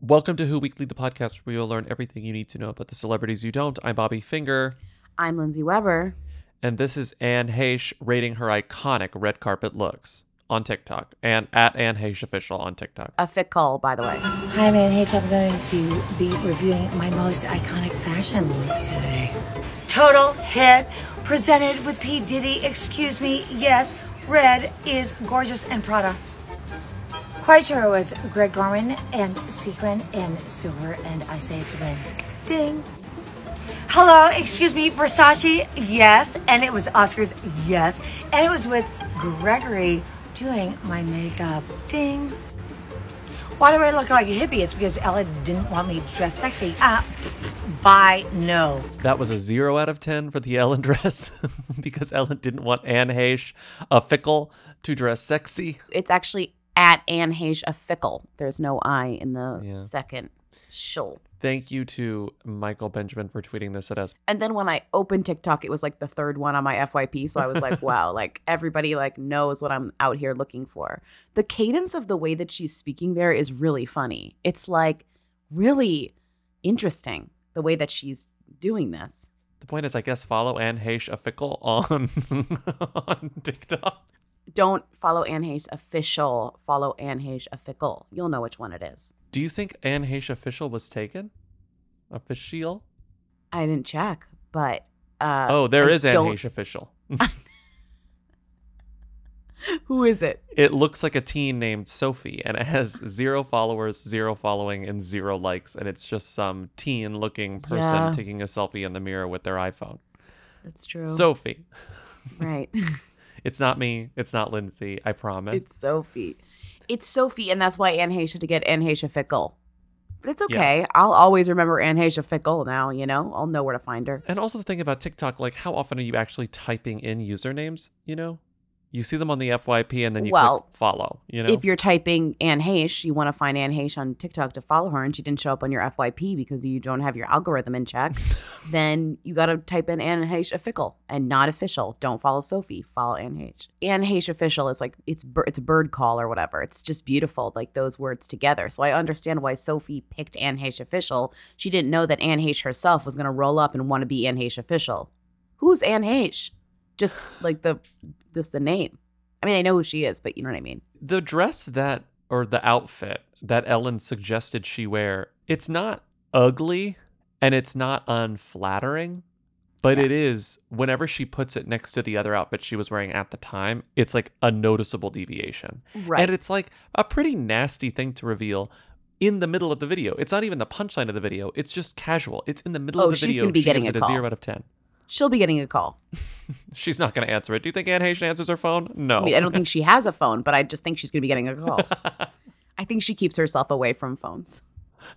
Welcome to Who Weekly, the podcast where you'll learn everything you need to know about the celebrities you don't. I'm Bobby Finger, I'm Lindsey Weber. and this is Anne Heche rating her iconic red carpet looks on TikTok and at Anne Heche official on TikTok. A fit call, by the way. Hi, man. I'm going to be reviewing my most iconic fashion looks today. Total hit, presented with P. Diddy. Excuse me. Yes, red is gorgeous and Prada. Quite sure it was Greg Gorman and sequin and silver, and I say it's red. Ding. Hello, excuse me, Versace. Yes, and it was Oscars. Yes, and it was with Gregory doing my makeup. Ding. Why do I look like a hippie? It's because Ella didn't want me to dress sexy. Ah, bye, no. That was a zero out of 10 for the Ellen dress because Ellen didn't want Anne Heche, a fickle, to dress sexy. It's actually at Anne Heche, a fickle. There's no I in the Yeah. second shul. Thank you to Michael Benjamin for tweeting this at us. And then when I opened TikTok, it was like the third one on my FYP. So I was like, wow, like everybody like knows what I'm out here looking for. The cadence of the way that she's speaking there is really funny. It's like really interesting the way that she's doing this. The point is, I guess, follow Anne Heche, a fickle, on, on TikTok. Don't follow Anne Heche official. Follow Anne Heche fickle. You'll know which one it is. Do you think Anne Heche official was taken? Official? I didn't check, but uh, oh, there I is Anne Heche official. Who is it? it looks like a teen named Sophie, and it has zero followers, zero following, and zero likes, and it's just some teen-looking person Yeah. taking a selfie in the mirror with their iPhone. That's true. Sophie. right. It's not me. It's not Lindsey. I promise. it's Sophie. It's Sophie, and that's why Anne Heche to get Anne Heche fickle. But it's okay. Yes. I'll always remember Anne Heche fickle now. You know, I'll know where to find her. And also the thing about TikTok, like how often are you actually typing in usernames? You know, you see them on the FYP and then you Well, click follow. You know, If you're typing Anne Heche, you want to find Anne Heche on TikTok to follow her, and she didn't show up on your FYP because you don't have your algorithm in check, then you got to type in Anne Heche a fickle and not official. Don't follow Sophie. Follow Anne Heche. Anne Heche official is like it's it's a bird call or whatever. It's just beautiful, like those words together. So I understand why Sophie picked Anne Heche official. She didn't know that Anne Heche herself was going to roll up and want to be Anne Heche official. Who's Anne Heche? Just like the just the name. I mean, I know who she is, but you know what I mean. the dress that or the outfit that Ellen suggested she wear, it's not ugly and it's not unflattering, but it is whenever she puts it next to the other outfit she was wearing at the time, it's like a noticeable deviation. Right. And it's like a pretty nasty thing to reveal in the middle of the video. It's not even the punchline of the video. It's just casual. It's in the middle Oh, of the she's video. gonna be she getting gives a it call. a zero out of ten. She'll be getting a call. She's not going to answer it. Do you think Anne Heche answers her phone? No. I mean, I don't think she has a phone, but I just think she's going to be getting a call. I think she keeps herself away from phones.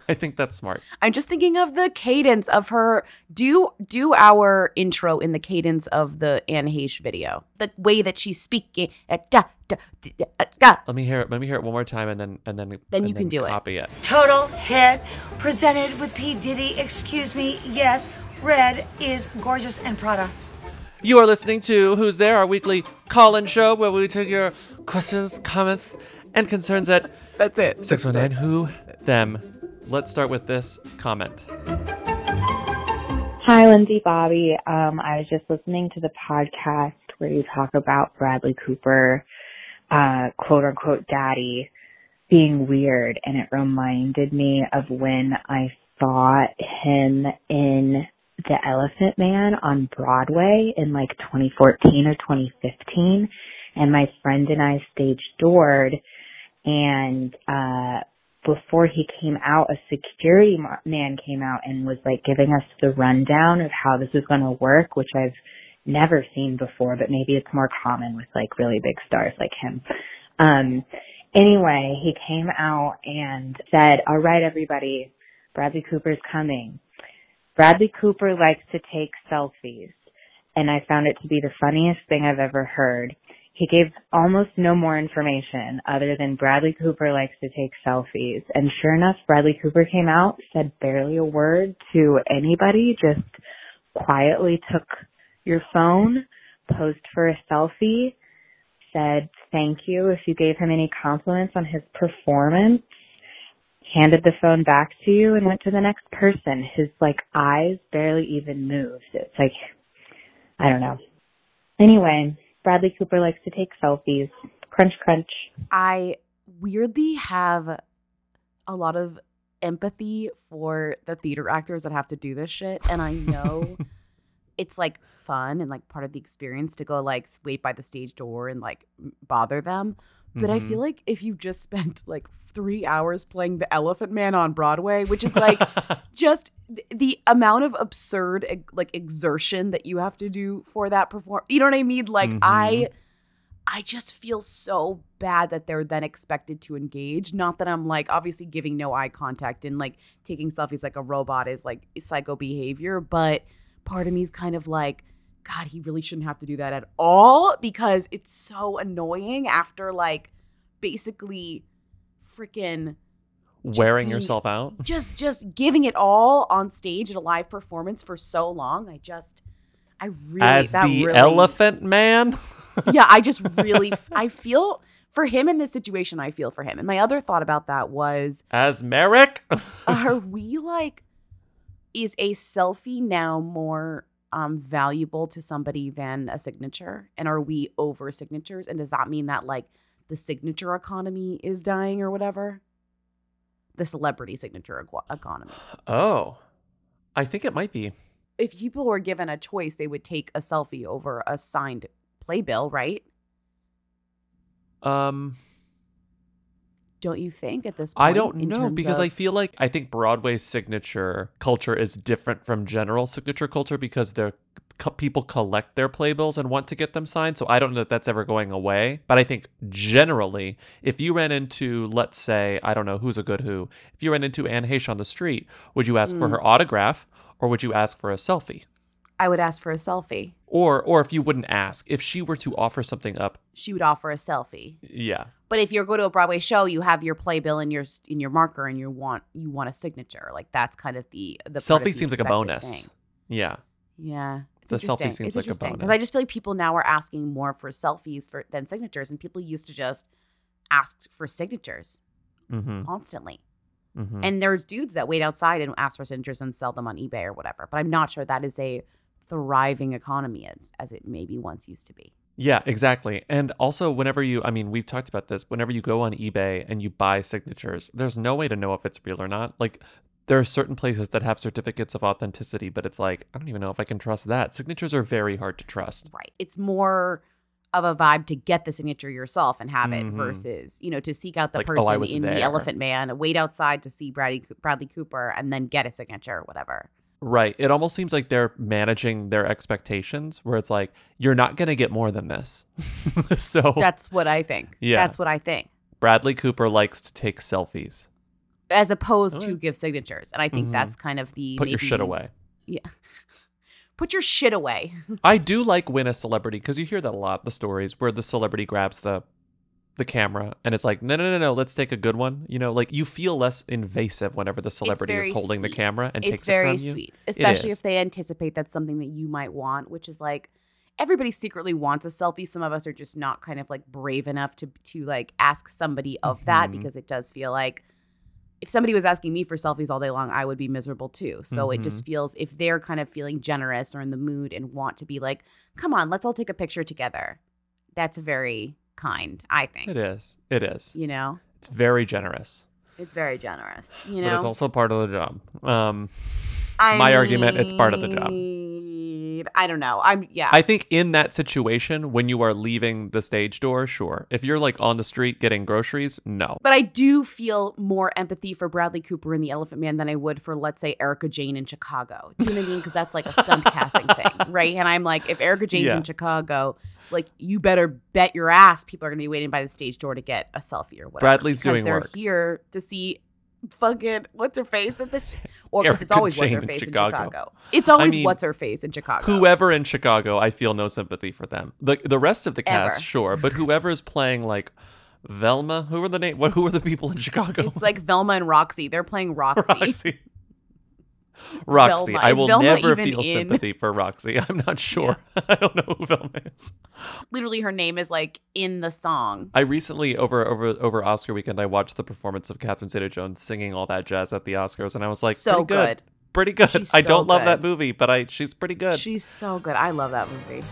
I think that's smart. I'm just thinking of the cadence of her. Do do our intro in the cadence of the Anne Heche video. The way that she's speaking. uh, da, da, da, uh, da. Let me hear it. Let me hear it one more time, and then and then Then and you can do it. Copy it. Total hit, presented with P. Diddy. Excuse me. Yes, red is gorgeous and Prada. You are listening to Who's There, our weekly call-in show where we take your questions, comments, and concerns at That's it. 619 Who Them. Let's start with this comment. Hi, Lindsey Bobby. Um, I was just listening to the podcast where you talk about Bradley Cooper, uh, quote unquote daddy. being weird and it reminded me of when I saw him in The Elephant Man on Broadway in like 2014 or 2015 and my friend and I stage doored and uh before he came out a security man came out and was like giving us the rundown of how this is going to work which I've never seen before but maybe it's more common with like really big stars like him. Um anyway he came out and said all right everybody Bradley Cooper's coming Bradley Cooper likes to take selfies and I found it to be the funniest thing I've ever heard he gave almost no more information other than Bradley Cooper likes to take selfies. And sure enough, Bradley Cooper came out, said barely a word to anybody, just quietly took your phone, posed for a selfie, said thank you if you gave him any compliments on his performance, handed the phone back to you and went to the next person. His like eyes barely even moved. It's like, I don't know. Anyway, Bradley Cooper likes to take selfies. Crunch, crunch. I weirdly have a lot of empathy for the theater actors that have to do this shit. And I know it's like fun and like part of the experience to go like wait by the stage door and like bother them. But I Mhm. feel like if you just spent like three hours playing the Elephant Man on Broadway, which is like just th- the amount of absurd like exertion that you have to do for that perform you know what i mean? Like i i just feel so bad that they're then expected to engage. Not that i'm like obviously giving no eye contact and like taking selfies like a robot is like psycho behavior but part of me is kind of like god he really shouldn't have to do that at all because it's so annoying after like basically freaking Wearing be- yourself out. just just giving it all on stage at a live performance for so long. I just I really As that the really, elephant man. Yeah, I just really I feel for him in this situation. I feel for him. And my other thought about that was, As Merrick. are we like, is a selfie now more um valuable to somebody than a signature? And are we over signatures? And does that mean that like the signature economy is dying or whatever? The celebrity signature economy. oh. I think it might be. if people were given a choice, they would take a selfie over a signed playbill, right? Um Don't you think at this point? I don't know because I feel like I think Broadway's signature culture is different from general signature culture because they're co- people collect their playbills and want to get them signed. So I don't know that that's ever going away. But I think generally, if you ran into, let's say, I don't know who's a good who, if you ran into Anne Heche on the street, would you ask for Mm. her autograph or would you ask for a selfie? I would ask for a selfie. Or or if you wouldn't ask, if she were to offer something up, She would offer a selfie. yeah, But if you're going to a Broadway show, you have your playbill in your in your marker, and you want you want a signature. Like that's kind of the the selfie the seems like a bonus. thing. Yeah, Yeah. It's The selfie seems it's like a interesting because. I just feel like people now are asking more for selfies for than signatures, and people used to just ask for signatures mm-hmm, constantly. mm-hmm. And there's dudes that wait outside and ask for signatures and sell them on eBay or whatever. But I'm not sure that is a thriving economy as, as it maybe once used to be. Yeah, exactly. And also, whenever you, I mean, we've talked about this, whenever you go on eBay and you buy signatures, there's no way to know if it's real or not. Like, there are certain places that have certificates of authenticity, but it's like, I don't even know if I can trust that. Signatures are very hard to trust. Right. It's more of a vibe to get the signature yourself and have it Mhm. versus, you know, to seek out the Like, oh, person was in there. the Elephant Man, wait outside to see Bradley, Bradley Cooper, and then get a signature or whatever. Right. It almost seems like they're managing their expectations, where it's like, you're not going to get more than this. so, That's what I think. Yeah. That's what I think. Bradley Cooper likes to take selfies. As opposed to give signatures. And I think Mhm. that's kind of the Put your shit away. Yeah. Put your shit away. I do like when a celebrity because you hear that a lot the stories where the celebrity grabs the the camera and it's like no no no no let's take a good one you know like you feel less invasive whenever the celebrity is holding the camera and it's takes very it from you. It's very sweet, especially if they anticipate that's something that you might want, which is like everybody secretly wants a selfie. Some of us are just not kind of like brave enough to to like ask somebody of that Mhm. because it does feel like if somebody was asking me for selfies all day long, I would be miserable too. So it Mm-hmm. just feels if they're kind of feeling generous or in the mood and want to be like, come on, let's all take a picture together. That's very kind, I think. It is. It is. You know? It's very generous, It's very generous. You know? but it's also part of the job. Um, I my argument, it's part of the job. I don't know. I'm yeah. I think in that situation, when you are leaving the stage door, sure. If you're like on the street getting groceries, no. But I do feel more empathy for Bradley Cooper in The Elephant Man than I would for, let's say, Erika Jayne in Chicago. Do you know what I mean? Because that's like a stunt casting thing, right? And I'm like, if Erika Jayne's Yeah. in Chicago, like you better bet your ass people are gonna be waiting by the stage door to get a selfie or whatever. Bradley's because doing they're work. here to see fucking what's her face at the sh- or it's always what's her face in Chicago. Chicago. It's always mean, what's her face in Chicago. Whoever in Chicago, I feel no sympathy for them. The the rest of the cast, Ever. sure, but whoever is playing like Velma, who are the name? What who are the people in Chicago? It's like Velma and Roxie. They're playing Roxie. Roxie. Roxie. Velma. I will Velma never feel in- sympathy for Roxie. I'm not sure. I don't know who Velma is. Literally, her name is like in the song. I recently over over over Oscar weekend I watched the performance of Catherine Zeta-Jones singing all that jazz at the Oscars and I was like So good. good. Pretty good. She's I so don't love that movie, but I she's pretty good. She's so good. I love that movie.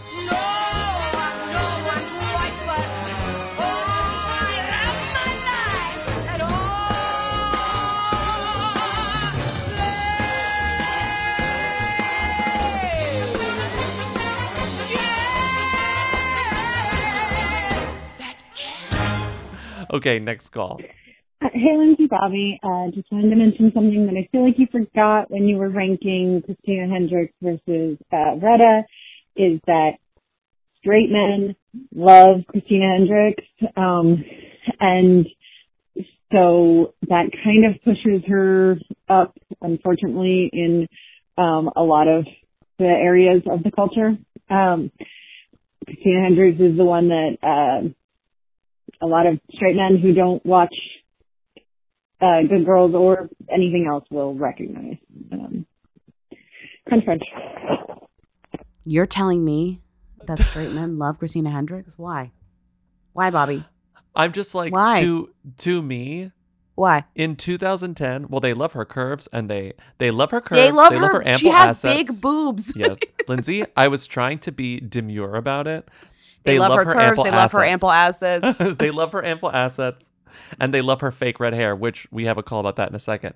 Okay, next call. Hey, Lindsey Bobby. Uh, just wanted to mention something that I feel like you forgot when you were ranking Christina Hendricks versus uh, Retta is that straight men love Christina Hendricks. Um, and so that kind of pushes her up, unfortunately, in um, a lot of the areas of the culture. Um, Christina Hendricks is the one that uh, a lot of straight men who don't watch uh, Good Girls or anything else will recognize. Um, crunch, crunch. You're telling me that straight men love Christina Hendricks? Why? Why, Bobby? I'm just like Why? to to me Why? in 2010. Well, they love her curves and they they love her curves. They love her. love her ample she has assets. big boobs. yeah, Lindsey, I was trying to be demure about it. They, love, her curves. ample They love her ample assets. they love her ample assets and they love her fake red hair, which we have a call about that in a second.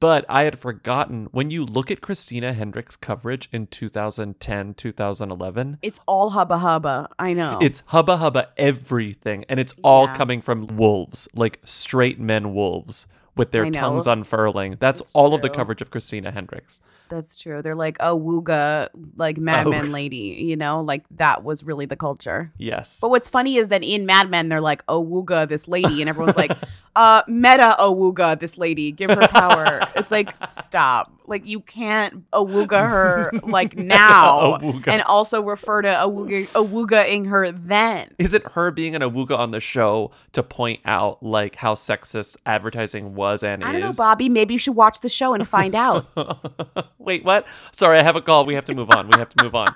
But I had forgotten when you look at Christina Hendricks' coverage in 2010, 2011, it's all hubba hubba. I know. it's hubba hubba everything. And it's all Yeah. coming from wolves, like straight men wolves with their tongues unfurling. That's It's all of the coverage of Christina Hendricks. That's true. They're like a wooga, like Mad Oh. Men lady. You know, like that was really the culture. Yes. But what's funny is that in Mad Men, they're like, "Oh, Wooga, this lady," and everyone's like, "Uh, meta Awooga, this lady, give her power." it's like, stop! Like you can't Awooga her like now, and also refer to Awooga Awoogaing her then. Is it her being an awooga on the show to point out like how sexist advertising was and I don't know. Bobby. Maybe you should watch the show and find out. Wait, what? Sorry, I have a call. We have to move on. We have to move on.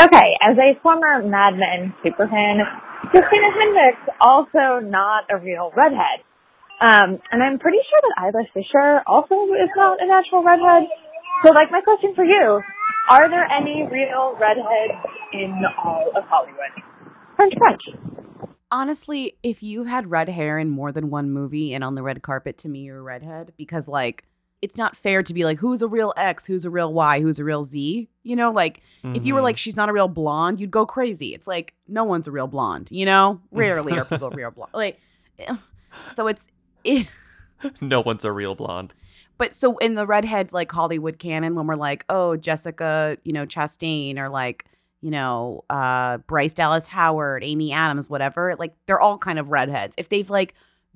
Okay, as a former Mad Men superfan, Christina Hendricks also not a real redhead. Um, and I'm pretty sure that Isla Fisher also is not a natural redhead. So, like, my question for you, are there any real redheads in all of Hollywood? Crunch, crunch. Honestly, if you've had red hair in more than one movie and on the red carpet, to me, you're a redhead because, like, it's not fair to be like, who's a real X, who's a real Y, who's a real Z. You know, like, if you were like, she's not a real blonde, you'd go crazy. It's like, no one's a real blonde, you know? Rarely are people real blonde. Like, eh. so it's, it, no one's a real blonde. but so in the redhead, like, Hollywood canon, when we're like, oh, Jessica, you know, Chastain, or like, you know, uh, Bryce Dallas Howard, Amy Adams, whatever, like, they're all kind of redheads. If they've like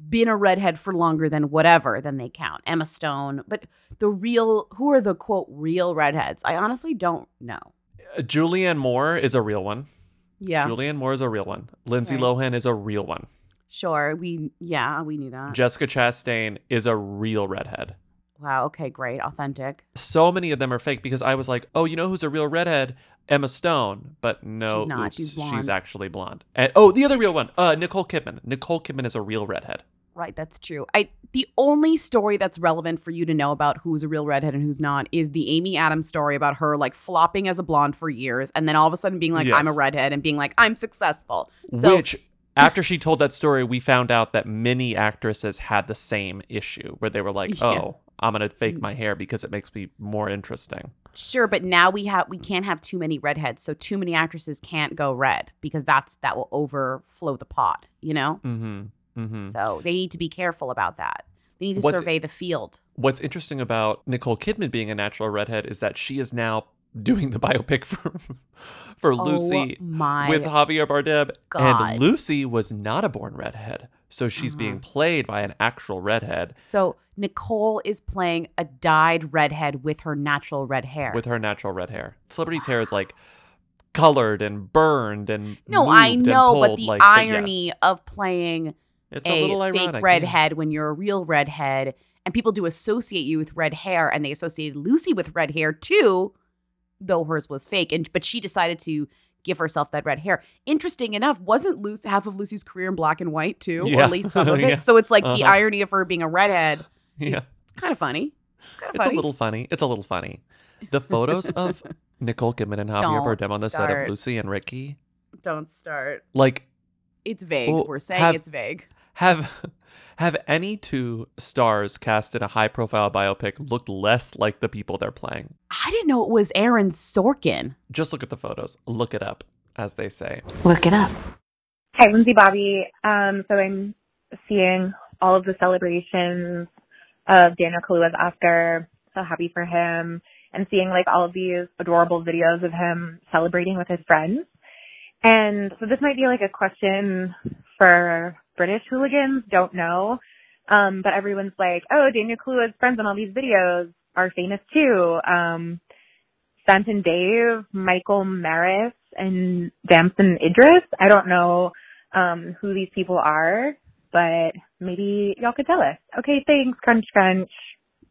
been a redhead for longer than whatever, then they count. Emma Stone. But the real, who are the quote, real redheads? I honestly don't know. Uh, Julianne Moore is a real one. Yeah. Julianne Moore is a real one. Lindsay Right. Lohan is a real one. Sure. We, yeah, we knew that. Jessica Chastain is a real redhead. Wow. Okay. Great. Authentic. So many of them are fake because I was like, oh, you know who's a real redhead? Emma Stone. But no, She's not. oops, She's blonde. actually blonde. And oh, the other real one, uh, Nicole Kidman. Nicole Kidman is a real redhead. Right, that's true. I the only story that's relevant for you to know about who's a real redhead and who's not is the Amy Adams story about her like flopping as a blonde for years and then all of a sudden being like I'm a redhead and being like I'm successful. So Which after she told that story, we found out that many actresses had the same issue where they were like, Yeah. "Oh, I'm gonna fake my hair because it makes me more interesting." Sure, but now we have we can't have too many redheads, so too many actresses can't go red because that's that will overflow the pot, you know? Mm-hmm. Mm-hmm. So they need to be careful about that. They need to What's- survey the field. What's interesting about Nicole Kidman being a natural redhead is that she is now doing the biopic for for Lucy oh my with Javier Bardem, God. and Lucy was not a born redhead, so she's being Uh-huh. played by an actual redhead So Nicole is playing a dyed redhead with her natural red hair. with her natural red hair. Celebrity's hair is like colored and burned and no, I know, but the like, but irony yes. of playing It's a, a, little fake ironic. yeah. redhead when you're a real redhead, and people do associate you with red hair, and they associated Lucy with red hair too, though hers was fake. And but she decided to give herself that red hair. Interesting enough, wasn't Lucy half of Lucy's career in black and white too, or at least some of it? Yeah. So it's like the Uh-huh. irony of her being a redhead. Yeah. is it's kind of funny. It's kind of It's funny. a little funny. It's a little funny. The photos of Nicole Kidman and Javier Don't Bardem on the set of Lucy and Ricky, Don't start. like It's vague. Well, We're saying have- it's vague. have have any two stars cast in a high profile biopic looked less like the people they're playing? I didn't know it was Aaron Sorkin. Just look at the photos. Look it up, as they say. Look it up. Hi, Lindsey Bobby. Um, so I'm seeing all of the celebrations of Daniel Kaluuya's Oscar. So happy for him. And seeing like all of these adorable videos of him celebrating with his friends. And so this might be like a question for British hooligans, don't know. Um, but everyone's like, oh, Daniel Kaluuya's friends on all these videos are famous too. Um, Santan Dave, Michael Maris, and Damson Idris. I don't know um, who these people are, but maybe y'all could tell us. Okay, thanks, crunch crunch.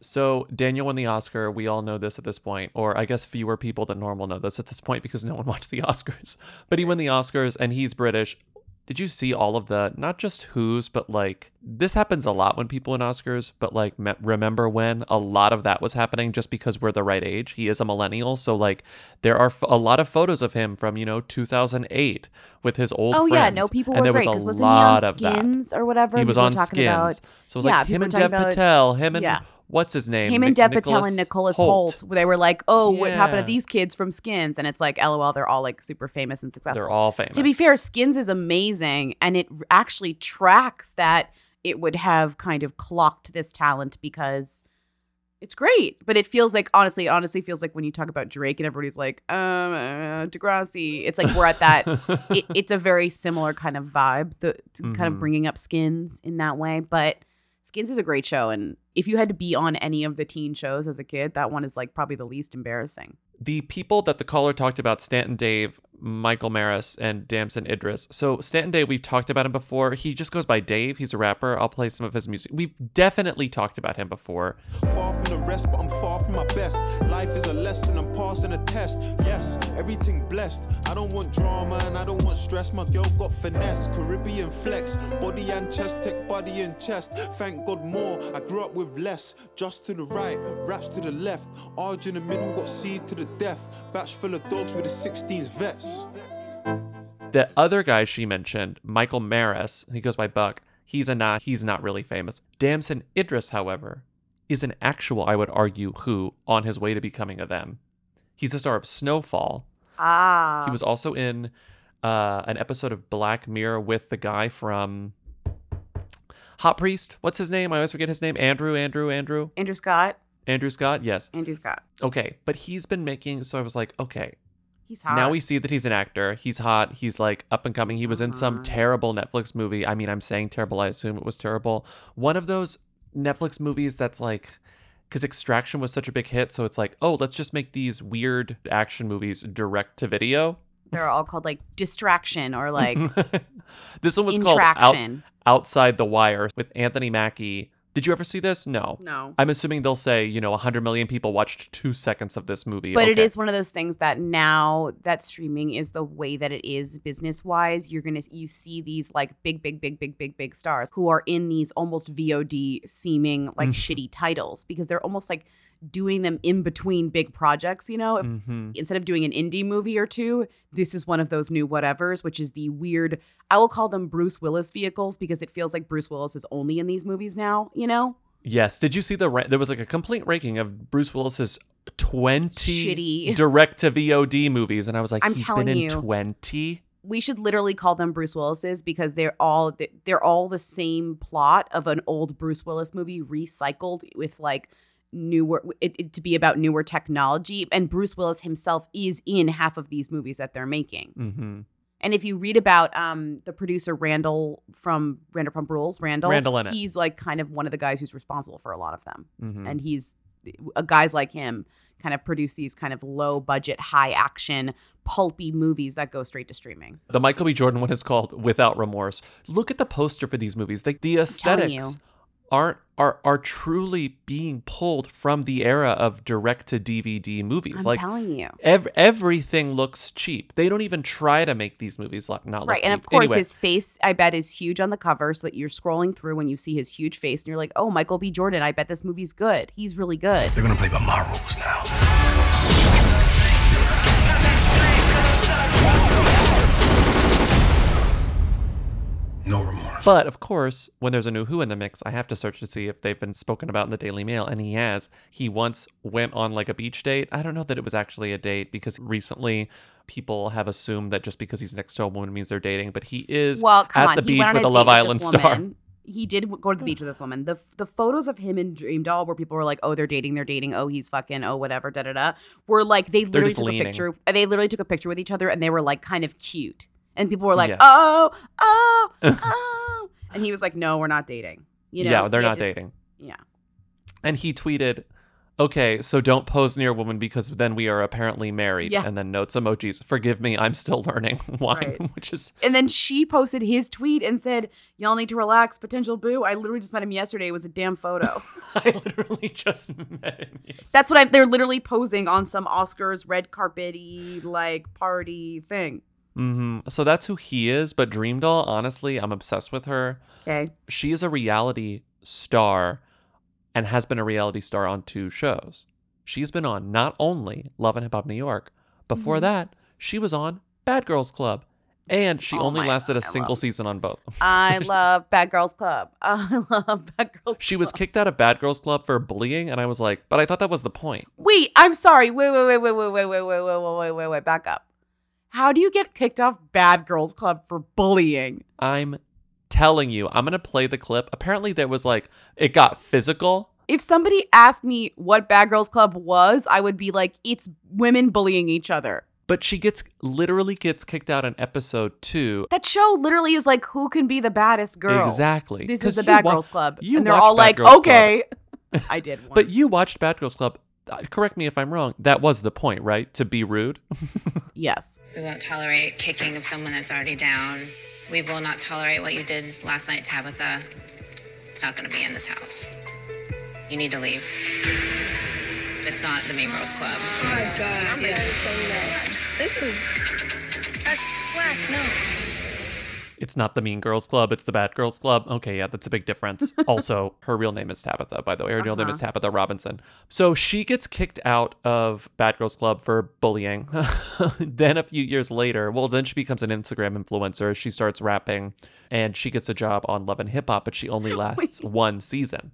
So Daniel won the Oscar. We all know this at this point, or I guess fewer people than normal know this at this point because no one watched the Oscars. But he won the Oscars, and he's British. Did you see all of the not just who's, but like this happens a lot when people win Oscars. But like, me- remember when a lot of that was happening just because we're the right age. He is a millennial, so like there are f- a lot of photos of him from you know 2008 with his old. Oh yeah, no, people and were there great was a lot he of on that. Skins or whatever? He was on talking Skins. about- so it was yeah, like him and Dev about- Patel, him and yeah. What's his name? him and Dev Patel and Nicholas Hoult. Hoult. They were like, "Oh, what happened to these kids from Skins?" And it's like, "LOL, they're all like super famous and successful." They're all famous. To be fair, Skins is amazing, and it actually tracks that it would have kind of clocked this talent because it's great. But it feels like honestly, it honestly feels like when you talk about Drake and everybody's like, um, uh, Degrassi. It's like we're at that. it, it's a very similar kind of vibe. The to kind of bringing up Skins in that way, but. Skins is a great show, and if you had to be on any of the teen shows as a kid, that one is like probably the least embarrassing. the people that the caller talked about Santan Dave, Michael Maris, and Damson Idris. So Santan Dave, we've talked about him before. He just goes by Dave. He's a rapper. I'll play some of his music. We've definitely talked about him before. Far from the rest, but I'm far from my best. Life is a lesson, I'm passing a test. Yes, everything blessed. I don't want drama and I don't want stress. My girl got finesse, Caribbean flex, body and chest, tech body and chest. Thank God more. I grew up with less. Just to the right, raps to the left. In the middle, got seed to the death. Batch full of dogs with the 16s vets. The other guy she mentioned, Michael Maris, he goes by Buck. He's a not. He's not really famous. Damson Idris, however, is an actual, I would argue, who on his way to becoming a them. He's the star of Snowfall. Ah, He was also in uh, an episode of Black Mirror with the guy from Hot Priest. What's his name? I always forget his name. Andrew, Andrew, Andrew, Andrew Scott. Andrew Scott. Yes. Andrew Scott. Okay, but he's been making. So I was like, okay, He's hot. now we see that he's an actor. He's hot. He's like up and coming. He was in some Uh-huh. terrible Netflix movie. I mean, I'm saying terrible. I assume it was terrible. One of those Netflix movies that's like, because Extraction was such a big hit. So it's like, oh, let's just make these weird action movies direct to video. They're all called like distraction or like this one was called Out. Outside the Wire with Anthony Mackie. Did you ever see this? No. No. I'm assuming they'll say, you know, 100 million people watched two seconds of this movie. But it Okay. is one of those things that now that streaming is the way that it is business wise, you're gonna you see these like big, big, big, big, big, big stars who are in these almost VOD seeming like Mm. shitty titles because they're almost like doing them in between big projects, you know? If- hmm Instead of doing an indie movie or two, this is one of those new whatevers, which is the weird, I will call them Bruce Willis vehicles because it feels like Bruce Willis is only in these movies now, you know? Yes. Did you see the ra- there was like a complete ranking of Bruce Willis's 20 Shitty. direct to VOD movies and I was like I'm he's telling been in you. 20 we should literally call them Bruce Willis's because they're all they're all the same plot of an old Bruce Willis movie recycled with like newer it, it to be about newer technology and Bruce Willis himself is in half of these movies that they're making. hmm And if you read about um the producer Randall from Vanderpump Rules, Randall, Randall he's like kind of one of the guys who's responsible for a lot of them. hmm And he's uh, guys like him kind of produce these kind of low budget, high action, pulpy movies that go straight to streaming. The Michael B. Jordan one is called Without Remorse. Look at the poster for these movies. Like the aesthetics. Aren't are are truly being pulled from the era of direct to DVD movies. I'm like telling you. ev- everything looks cheap. They don't even try to make these movies look not look Right. And of course, Anyway, his face, I bet, is huge on the cover so that you're scrolling through when you see his huge face and you're like, oh, Michael B. Jordan, I bet this movie's good. He's really good. They're gonna play by my rules now. No remorse. But of course, when there's a new Who in the mix, I have to search to see if they've been spoken about in the Daily Mail, and he has. He once went on like a beach date. I don't know that it was actually a date because recently people have assumed that just because he's next to a woman means they're dating, but he is Well, at on. the he beach with a date Love Island star. He did go to the beach with this woman. The the photos of him and Dream Doll, where people were like, "Oh, they're dating, they're dating. Oh, he's fucking. Oh, whatever." Da da da. Were like they literally took leaning. a picture. They literally took a picture with each other, and they were like kind of cute. And people were like, Yeah. "Oh, oh, oh," and he was like, "No, we're not dating." You know? yeah, they're not did- dating. Yeah. And he tweeted, "Okay, so don't pose near a woman because then we are apparently married." Yeah. And then notes emojis. Forgive me, I'm still learning wine, Right. which is And then she posted his tweet and said, "Y'all need to relax. Potential boo. I literally just met him yesterday. It was a damn photo." I literally just met him. Yes. That's what I'm. They're literally posing on some Oscars red carpety like party thing. Hmm So that's who he is. But Dream Doll, honestly, I'm obsessed with her. Okay. She is a reality star and has been a reality star on two shows. She's been on not only Love and Hip Hop New York, before Mhm. that, she was on Bad Girls Club. And she Oh only lasted a God, I single love- season on both. I love Bad Girls Club. I love Bad Girls. Club. She was kicked out of Bad Girls Club for bullying, and I was like, but I thought that was the point. Wait, I'm sorry. Wait, wait, wait, wait, wait, wait, wait, wait, wait, wait, wait, wait, wait. Back up. How do you get kicked off Bad Girls Club for bullying? I'm telling you, I'm gonna play the clip. Apparently, there was like it got physical. If somebody asked me what Bad Girls Club was, I would be like, it's women bullying each other. But she gets literally gets kicked out in episode two. That show literally is like, who can be the baddest girl? Exactly. This is the Bad wa- Girls Club. you and they're all Bad like, Girls okay. I did one. But you watched Bad Girls Club. Uh, Correct me if I'm wrong. That was the point, right? To be rude. yes. We won't tolerate kicking of someone that's already down. We will not tolerate what you did last night, Tabitha. It's not going to be in this house. You need to leave. It's not the Mean Girls Club. Oh my god, yeah. This is that's whack, no. It's not the Mean Girls Club. It's the Bad Girls Club. Okay, yeah, that's a big difference. also, her real name is Tabitha, by the way. Her real name is Uh-huh. Tabitha Robinson. So she gets kicked out of Bad Girls Club for bullying. then a few years later, well, then she becomes an Instagram influencer. She starts rapping, and she gets a job on Love and Hip Hop, but she only lasts one season.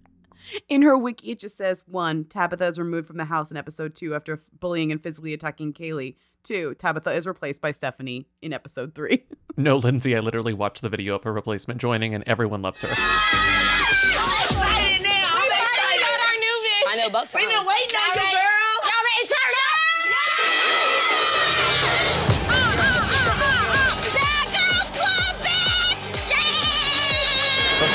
In her wiki, it just says one, Tabitha is removed from the house in episode two after bullying and physically attacking Kaylee. Two, Tabitha is replaced by Stephanie in episode three. No, Lindsey, I literally watched the video of her replacement joining, and everyone loves her. I know about time. We've been waiting on you, girl.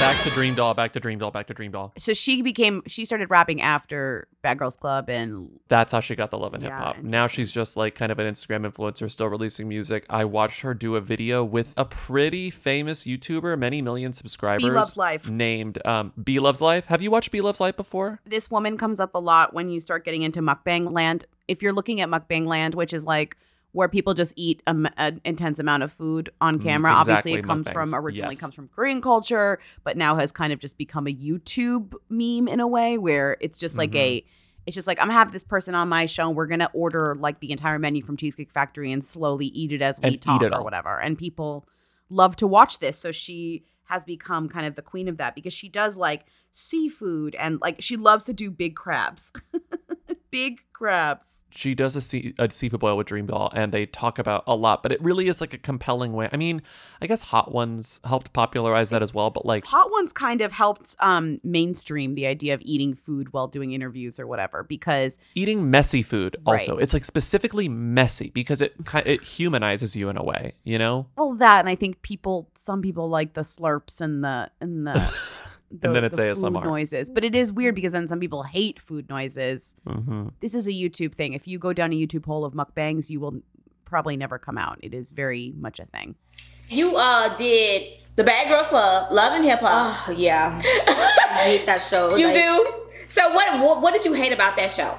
Back to Dream Doll, back to Dream Doll, back to Dream Doll. So she became, she started rapping after Bad Girls Club and That's how she got the love and hip Yeah, hop. Now she's just like kind of an Instagram influencer, still releasing music. I watched her do a video with a pretty famous YouTuber, many million subscribers. Loves Life. Named um, B Loves Life. Have you watched B Loves Life before? this woman comes up a lot when you start getting into mukbang land. If you're looking at mukbang land, which is like where people just eat a, an intense amount of food on Mm, camera, obviously it comes from originally yes. comes from Korean culture, but now has kind of just become a YouTube meme in a way where it's just like Mm-hmm. a It's just like I'm gonna have this person on my show. And we're gonna order like the entire menu from Cheesecake Factory and slowly eat it as we And talk or all. whatever. And people love to watch this. So she has become kind of the queen of that because she does like seafood and like she loves to do big crabs. big crabs. She does a, sea, a seafood boil with Dream Doll, and they talk about a lot, but it really is like a compelling way. I mean, I guess Hot Ones helped popularize that as well, but like Hot Ones kind of helped um mainstream the idea of eating food while doing interviews or whatever because eating messy food also Right. it's like specifically messy because it it humanizes you in a way you know well that and I think people some people like the slurps and the and the And then it's the food ASMR. noises. But it is weird because then some people hate food noises. Mhm. This is a YouTube thing. If you go down a YouTube hole of mukbangs, you will probably never come out. It is very much a thing. You uh did the Bad Girls Club, Love and Hip Hop. Oh yeah, I hate that show. You Like, do. So what, what what did you hate about that show?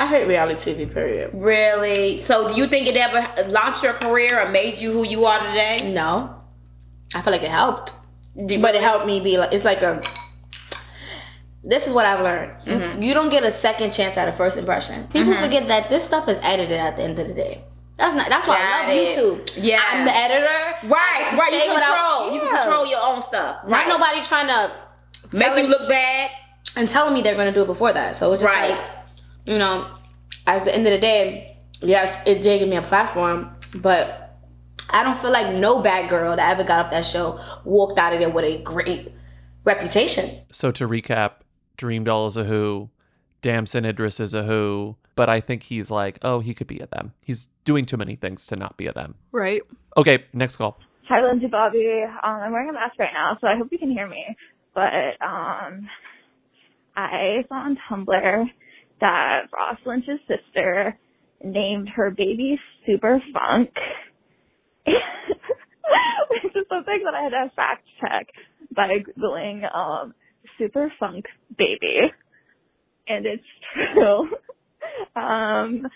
I hate reality TV. Period. Really? So do you think it ever launched your career or made you who you are today? No, I feel like it helped, Do- but it helped me be like it's like a. This is what I've learned. You- Mhm. You, don't get a second chance at a first impression. People Mhm. forget that this stuff is edited at the end of the day. That's not. That's why I love it. YouTube. Yeah. I'm the editor. Right, right. You what I- control. You can control your own stuff. Not Right. nobody trying to Make you look bad. and telling me they're going to do it before that. So it's just Right. like, you know, at the end of the day, yes, it did give me a platform, but I don't feel like no bad girl that ever got off that show walked out of there with a great reputation. so to recap dream doll is a who damson idris is a who but i think he's like oh he could be a them he's doing too many things to not be a them Right. okay next call Hi, Lindsey Bobby. Um, I'm wearing a mask right now, so I hope you can hear me. But um, I saw on Tumblr that Ross Lynch's sister named her baby Super Funk, which is something that I had to fact check by googling um, Super Funk baby, and it's true. um,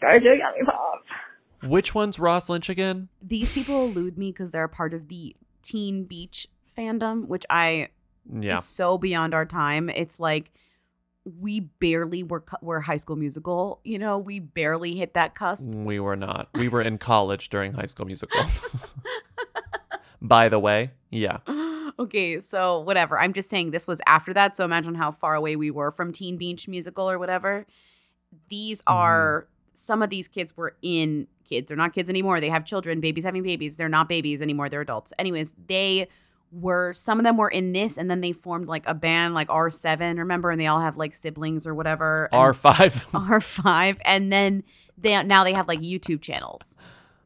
ScarJo Yummy Pop. which one's ross lynch again These people elude me because they're a part of the Teen Beach fandom, which I Yeah. is so beyond our time. It's like we barely were were High School Musical. You know, we barely hit that cusp. we were not we were in college during high school musical by the way yeah okay, so whatever. I'm just saying this was after that. So imagine how far away we were from Teen Beach Musical or whatever. These are mm-hmm. some of these kids were in kids. They're not kids anymore. They have children, babies having babies. They're not babies anymore. They're adults. Anyways, they were some of them were in this and then they formed like a band like R7, remember? And they all have like siblings or whatever. r5 R5 and then they now they have like YouTube channels.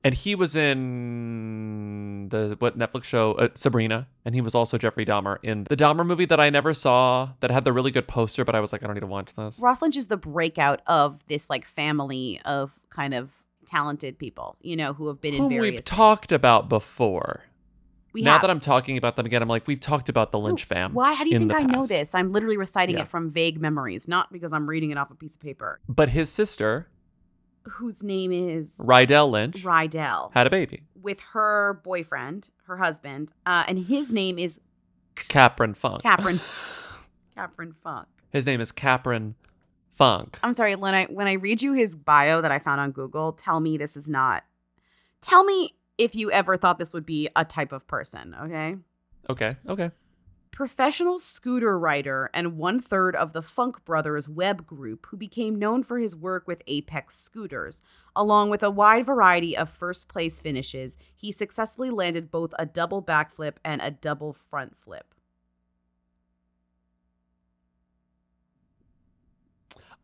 and he was in the what Netflix show uh, Sabrina, and he was also Jeffrey Dahmer in the Dahmer movie that I never saw that had the really good poster, but I was like, I don't need to watch this. Ross Lynch is the breakout of this like family of kind of talented people, you know, who have been in various. we've talked about before. We now have. that I'm talking about them again, I'm like, we've talked about the Lynch fam. Why? How do you think I know this? I'm literally reciting Yeah. it from vague memories, not because I'm reading it off a piece of paper. But his sister, Whose name is Rydel Lynch, Rydel, had a baby, with her boyfriend, her husband, uh, and his name is Capron Funk. Capron. Capron Funk. His name is Capron Funk. I'm sorry, when I when I read you his bio that I found on Google, tell me this is not. Tell me if you ever thought this would be a type of person. Okay. Okay, okay. professional scooter rider and one third of the Funk Brothers web group, who became known for his work with Apex scooters. Along with a wide variety of first place finishes, he successfully landed both a double backflip and a double front flip.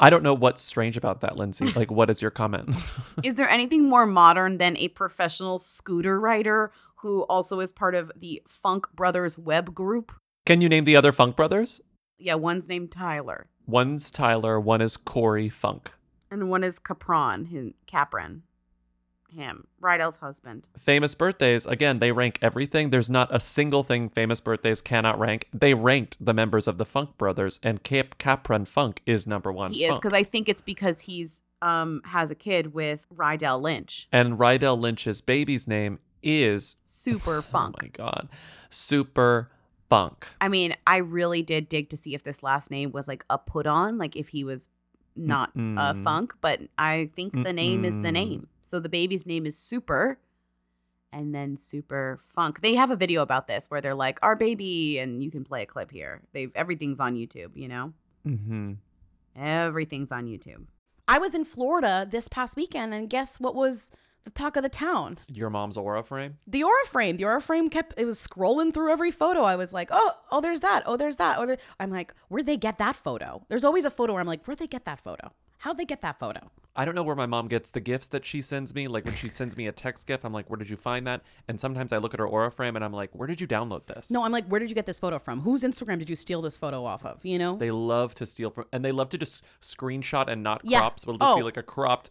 I don't know what's strange about that, Lindsey. Like, what is your comment? is there anything more modern than a professional scooter rider who also is part of the Funk Brothers web group? Can you name the other Funk brothers? Yeah, one's named Tyler, One's Tyler, one is Corey Funk. and one is Capron, Capron, him, Rydel's husband. Famous birthdays, again, they rank everything. There's not a single thing famous birthdays cannot rank. They ranked the members of the Funk brothers, and Cap Capron Funk is number one. He is because I think it's because he's um has a kid with Rydel Lynch. And Rydel Lynch's baby's name is Super Funk. Oh my god. Super Funk. I mean, I really did dig to see if this last name was like a put on, like if he was not uh, Mm-mm. funk, but I think the name is the name. So the baby's name is Super, and then Super Funk. They have a video about this where they're like, "Our baby," and you can play a clip here. They've everything's on YouTube. You know, Mm-hmm. everything's on YouTube. I was in Florida this past weekend, and guess what was the talk of the town? Your mom's aura frame. The aura frame. The aura frame kept it was scrolling through every photo. I was like, oh, oh, there's that. Oh, there's that. Oh, there. I'm like, where'd they get that photo? There's always a photo where I'm like, where'd they get that photo? How'd they get that photo? I don't know where my mom gets the gifts that she sends me. Like when she sends me a text gift, I'm like, where did you find that? And sometimes I look at her aura frame and I'm like, where did you download this? No, I'm like, where did you get this photo from? Whose Instagram did you steal this photo off of? You know? They love to steal from, and they love to just screenshot and not Yeah. crop. So it'll just be Oh. like a cropped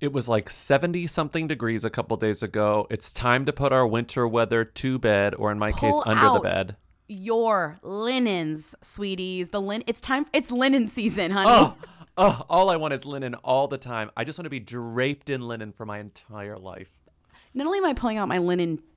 It was like 70 something degrees a couple days ago. It's time to put our winter weather to bed, or in my case, Pull under the bed. Your linens, sweeties. The lin. It's time. It's linen season, honey. Oh, oh, all I want is linen all the time. I just want to be draped in linen for my entire life. Not only am I pulling out my linen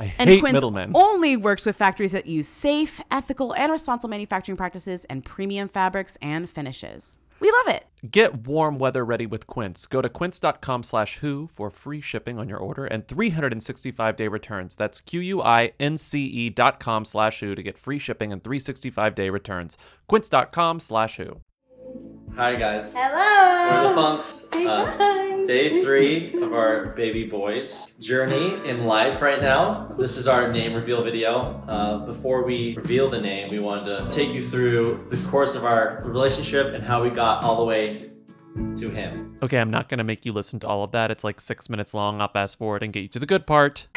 I And hate Quince middlemen. only works with factories that use safe, ethical, and responsible manufacturing practices and premium fabrics and finishes. We love it. Get warm weather ready with Quince. Go to quince.com slash who for free shipping on your order and 365 day returns. That's Q-U-I-N-C-E E dot com slash who to get free shipping and 365 day returns. Quince.com slash who. Hi guys. Hello. We're the Funks. Uh, day three of our baby boys journey in life right now. This is our name reveal video. Uh, before we reveal the name, we wanted to take you through the course of our relationship and how we got all the way to him. Okay, I'm not to make you listen to all of that. It's like six minutes long. I'll fast forward and get you to the good part.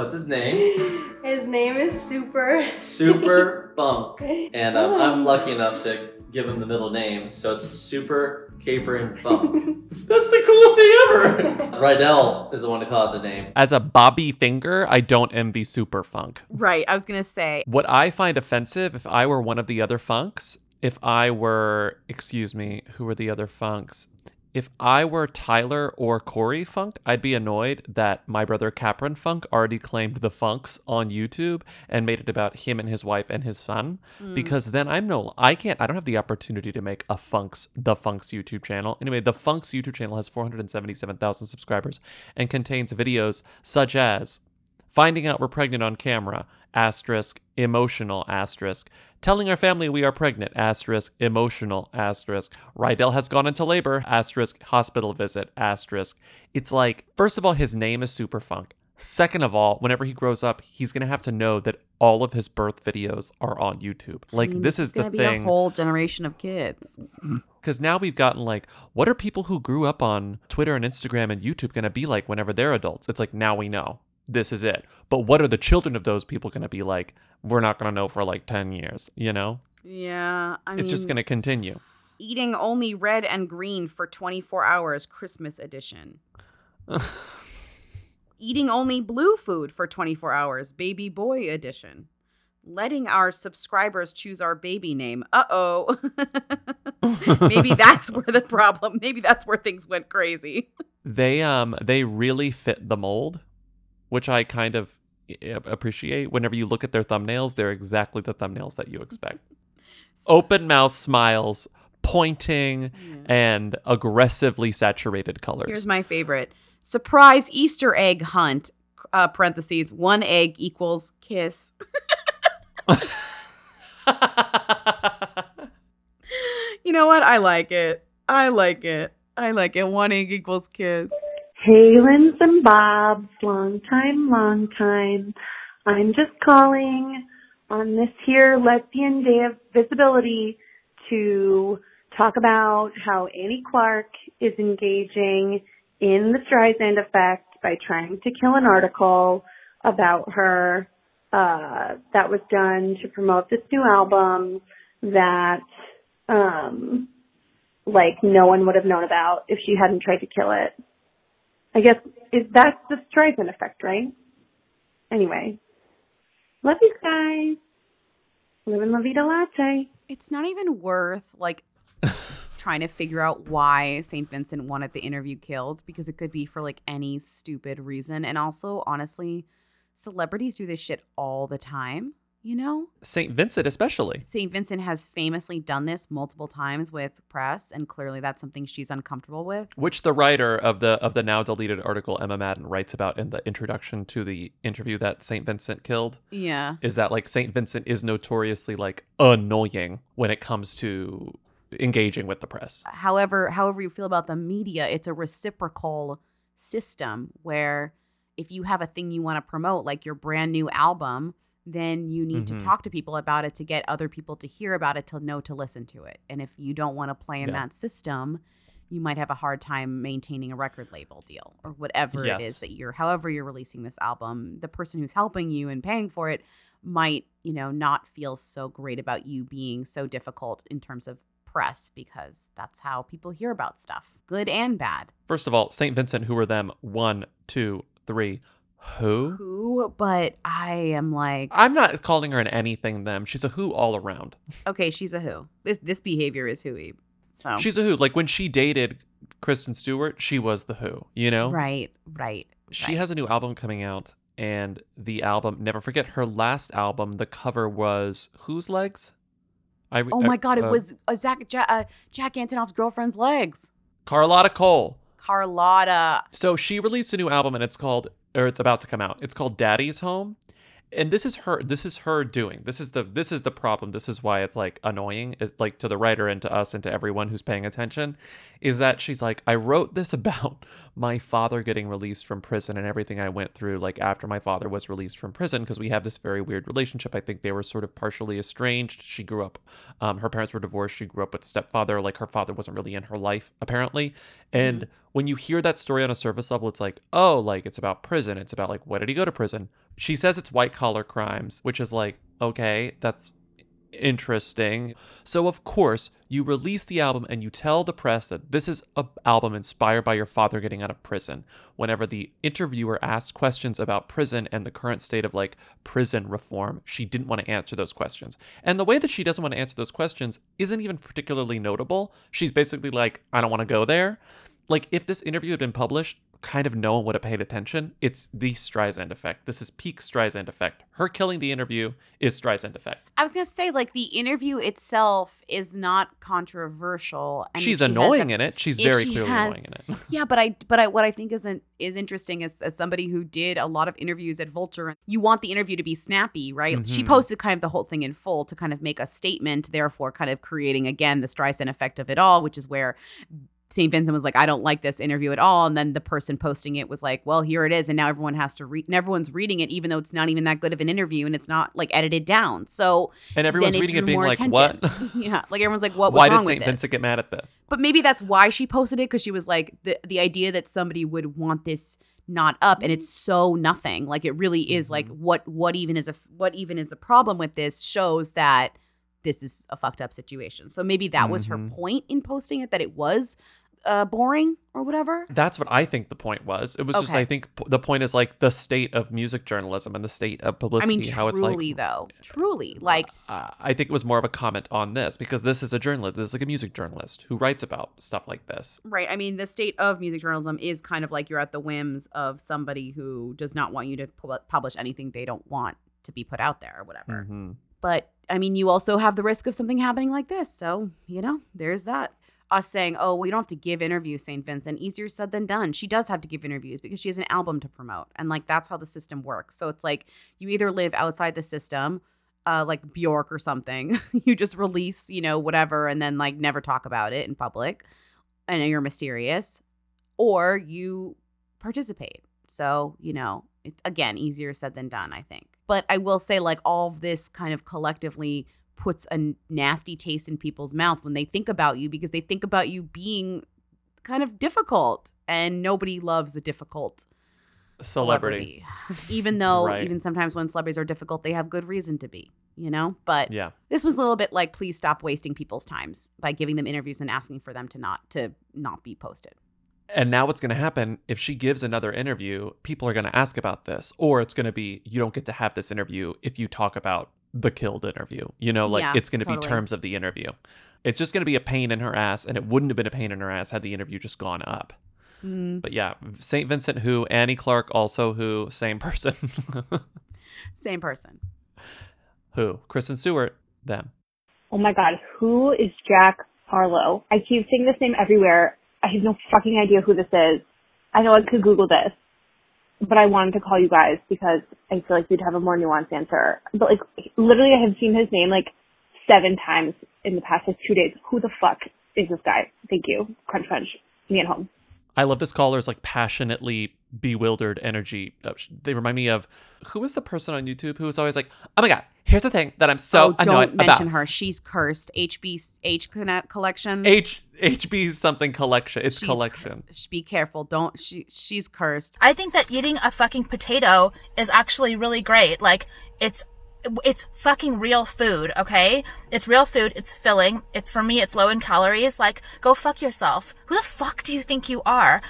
What's his name? His name is Super. Super Funk. And um, I'm lucky enough to give him the middle name, so it's Super Capron Funk. That's the coolest thing ever! Rydel is the one who thought of the name. As a Bobby Finger, I don't envy Super Funk. Right. I was going to say, What I find offensive, if I were one of the other funks, if I were, excuse me, who were the other funks? If I were Tyler or Corey Funk, I'd be annoyed that my brother Capron Funk already claimed the funks on YouTube and made it about him and his wife and his son. Mm. Because then I'm no, I can't, I don't have the opportunity to make a funks, the funks YouTube channel. Anyway, the funks YouTube channel has 477,000 subscribers and contains videos such as finding out we're pregnant on camera, asterisk, emotional, asterisk. Telling our family we are pregnant, asterisk, emotional, asterisk. Rydel has gone into labor, asterisk, hospital visit, asterisk. It's like, first of all, his name is Super Funk. Second of all, whenever he grows up, he's gonna have to know that all of his birth videos are on YouTube. Like I mean, this is the be thing. a whole generation of kids. Because now we've gotten like, what are people who grew up on Twitter and Instagram and YouTube going to be like whenever they're adults? It's like, now we know. This is it. But what are the children of those people going to be like? We're not going to know for like 10 years, you know? Yeah, I it's just going to continue. eating only red and green for 24 hours, Christmas edition. eating only blue food for 24 hours, baby boy edition. Letting our subscribers choose our baby name. Uh oh. Maybe that's where the problem. Maybe that's where things went crazy. They um they really fit the mold, which I kind of appreciate. Whenever you look at their thumbnails, they're exactly the thumbnails that you expect. Open mouth smiles, pointing, and aggressively saturated colors. Here's my favorite surprise Easter egg hunt. Uh, parentheses one egg equals kiss. you know what? I like it. I like it. I like it. One egg equals kiss. Hey, Linz and Bobs, long time, long time. I'm just calling on this here lesbian day of visibility to talk about how Annie Clark is engaging in the Streisand effect by trying to kill an article about her uh, that was done to promote this new album that um, like no one would have known about if she hadn't tried to kill it. I guess is that's the Streisand effect, right? Anyway, love you guys. Living La Vida Latte. It's not even worth like trying to figure out why St. Vincent wanted the interview killed because it could be for like any stupid reason. And also, honestly, celebrities do this shit all the time, you know? St. Vincent, especially. St. Vincent has famously done this multiple times with press, and clearly that's something she's uncomfortable with. Which the writer of the of the now deleted article Emma Madden writes about in the introduction to the interview that St. Vincent killed. Yeah. Is that like St. Vincent is notoriously like annoying when it comes to engaging with the press. However, however you feel about the media, it's a reciprocal system where if you have a thing you want to promote, like your brand new album, then you need Mhm. to talk to people about it to get other people to hear about it to know to listen to it. And if you don't want to play in Yeah. that system, you might have a hard time maintaining a record label deal or whatever it Yes. is that you're however you're releasing this album. The person who's helping you and paying for it might, you know, not feel so great about you being so difficult in terms of press because that's how people hear about stuff, good and bad. First of all, St. Vincent, who are them? One, two, three. Who? Who, but I am like, I'm not calling her an anything them. She's a who all around. okay, she's a who. This this behavior is whoey. So She's a who. Like when she dated Kristen Stewart, she was the who, you know? right, right. She has a new album coming out, and the album, never forget her last album, the cover was Whose Legs? I, Oh I- my god, it uh, was uh, Zach ja- uh, Jack Antonoff's girlfriend's legs. Carlotta Kohl. Carlotta. So she released a new album and it's called or it's about to come out. It's called Daddy's Home. And this is her this is her doing. This is the this is the problem. This is why it's like annoying. It's like to the writer and to us and to everyone who's paying attention is that she's like I wrote this about my father getting released from prison and everything I went through like after my father was released from prison because we have this very weird relationship. I think they were sort of partially estranged. She grew up um, her parents were divorced. She grew up with stepfather. Like her father wasn't really in her life apparently. And when you hear that story on a surface level, it's like, oh, like it's about prison. It's about like, what did he go to prison? She says it's white collar crimes, which is like, okay, that's interesting. So, of course, you release the album and you tell the press that this is an album inspired by your father getting out of prison. Whenever the interviewer asked questions about prison and the current state of like prison reform, she didn't want to answer those questions. And the way that she doesn't want to answer those questions isn't even particularly notable. She's basically like, I don't want to go there. Like, if this interview had been published, kind of no one would have paid attention, it's the Streisand effect. This is peak Streisand effect. Her killing the interview is Streisand effect. I was gonna say, like the interview itself is not controversial. And She's she annoying a- in it. She's very she clearly has- annoying in it. Yeah, but I but I what I think isn't is interesting is as somebody who did a lot of interviews at Vulture, you want the interview to be snappy, right? She Mhm. posted kind of the whole thing in full to kind of make a statement, therefore kind of creating again the Streisand effect of it all, which is where St. Vincent was like, I don't like this interview at all. And then the person posting it was like, well, here it is. And now everyone has to read, and everyone's reading it, even though it's not even that good of an interview and it's not like edited down. So, And everyone's reading it being like, attention. what? yeah. Like everyone's like, what was Why did St. Vincent get mad at this? But maybe that's why she posted it because she was like the the idea that somebody would want this not up and it's so nothing. Like it really is like Mm-hmm. what what even is a what even is the problem with this shows that this is a fucked up situation. So maybe that was her Mhm. point in posting it that it was uh boring or whatever. That's what I think the point was. It was just, I think p- the point is like the state of music journalism and the state of publicity. I mean how it's like, truly though. Truly. Like uh, I think it was more of a comment on this because this is a journalist. This is like a music journalist who writes about stuff like this. Right. I mean, the state of music journalism is kind of like you're at the whims of somebody who does not want you to pu- publish anything they don't want to be put out there or whatever. Mhm. But I mean, you also have the risk of something happening like this. So, you know, there's that. Us saying, oh, well, you don't have to give interviews, St. Vincent. Easier said than done. She does have to give interviews because she has an album to promote. And like, that's how the system works. So it's like you either live outside the system, uh, like Bjork or something. you just release, you know, whatever, and then like never talk about it in public and you're mysterious, or you participate. So, you know, it's again easier said than done, I think. But I will say, like, all of this kind of collectively puts a nasty taste in people's mouth when they think about you because they think about you being kind of difficult. And nobody loves a difficult Celebrity. even though, Right. even sometimes when celebrities are difficult, they have good reason to be, you know? But Yeah. this was a little bit like, please stop wasting people's times by giving them interviews and asking for them to not to not be posted. And now what's going to happen if she gives another interview, people are going to ask about this or it's going to be you don't get to have this interview if you talk about the killed interview. You know, like Yeah, it's going to be terms of the interview. It's just going to be a pain in her ass and it wouldn't have been a pain in her ass had the interview just gone up. Mm. But yeah, St. Vincent who, Annie Clark also who, same person. Same person. who? Kristen Stewart, them. Oh my god, who is Jack Harlow? I keep seeing this name everywhere. I have no fucking idea who this is. I know I could Google this, but I wanted to call you guys because I feel like you'd have a more nuanced answer. But like, literally, I have seen his name like seven times in the past like two days. Who the fuck is this guy? Thank you. Crunch crunch. Me at home. I love this caller's like passionately bewildered energy. Uh, They remind me of who was the person on YouTube who was always like, "Oh my god, here's the thing that I'm so oh, annoyed don't mention about." her. She's cursed. HB H collection. H HB something collection. It's She's collection. Sh- Be careful. Don't. She. She's cursed. I think that eating a fucking potato is actually really great. Like it's it's fucking real food, okay? It's real food, it's filling. It's for me it's low in calories. Like go fuck yourself. Who the fuck do you think you are?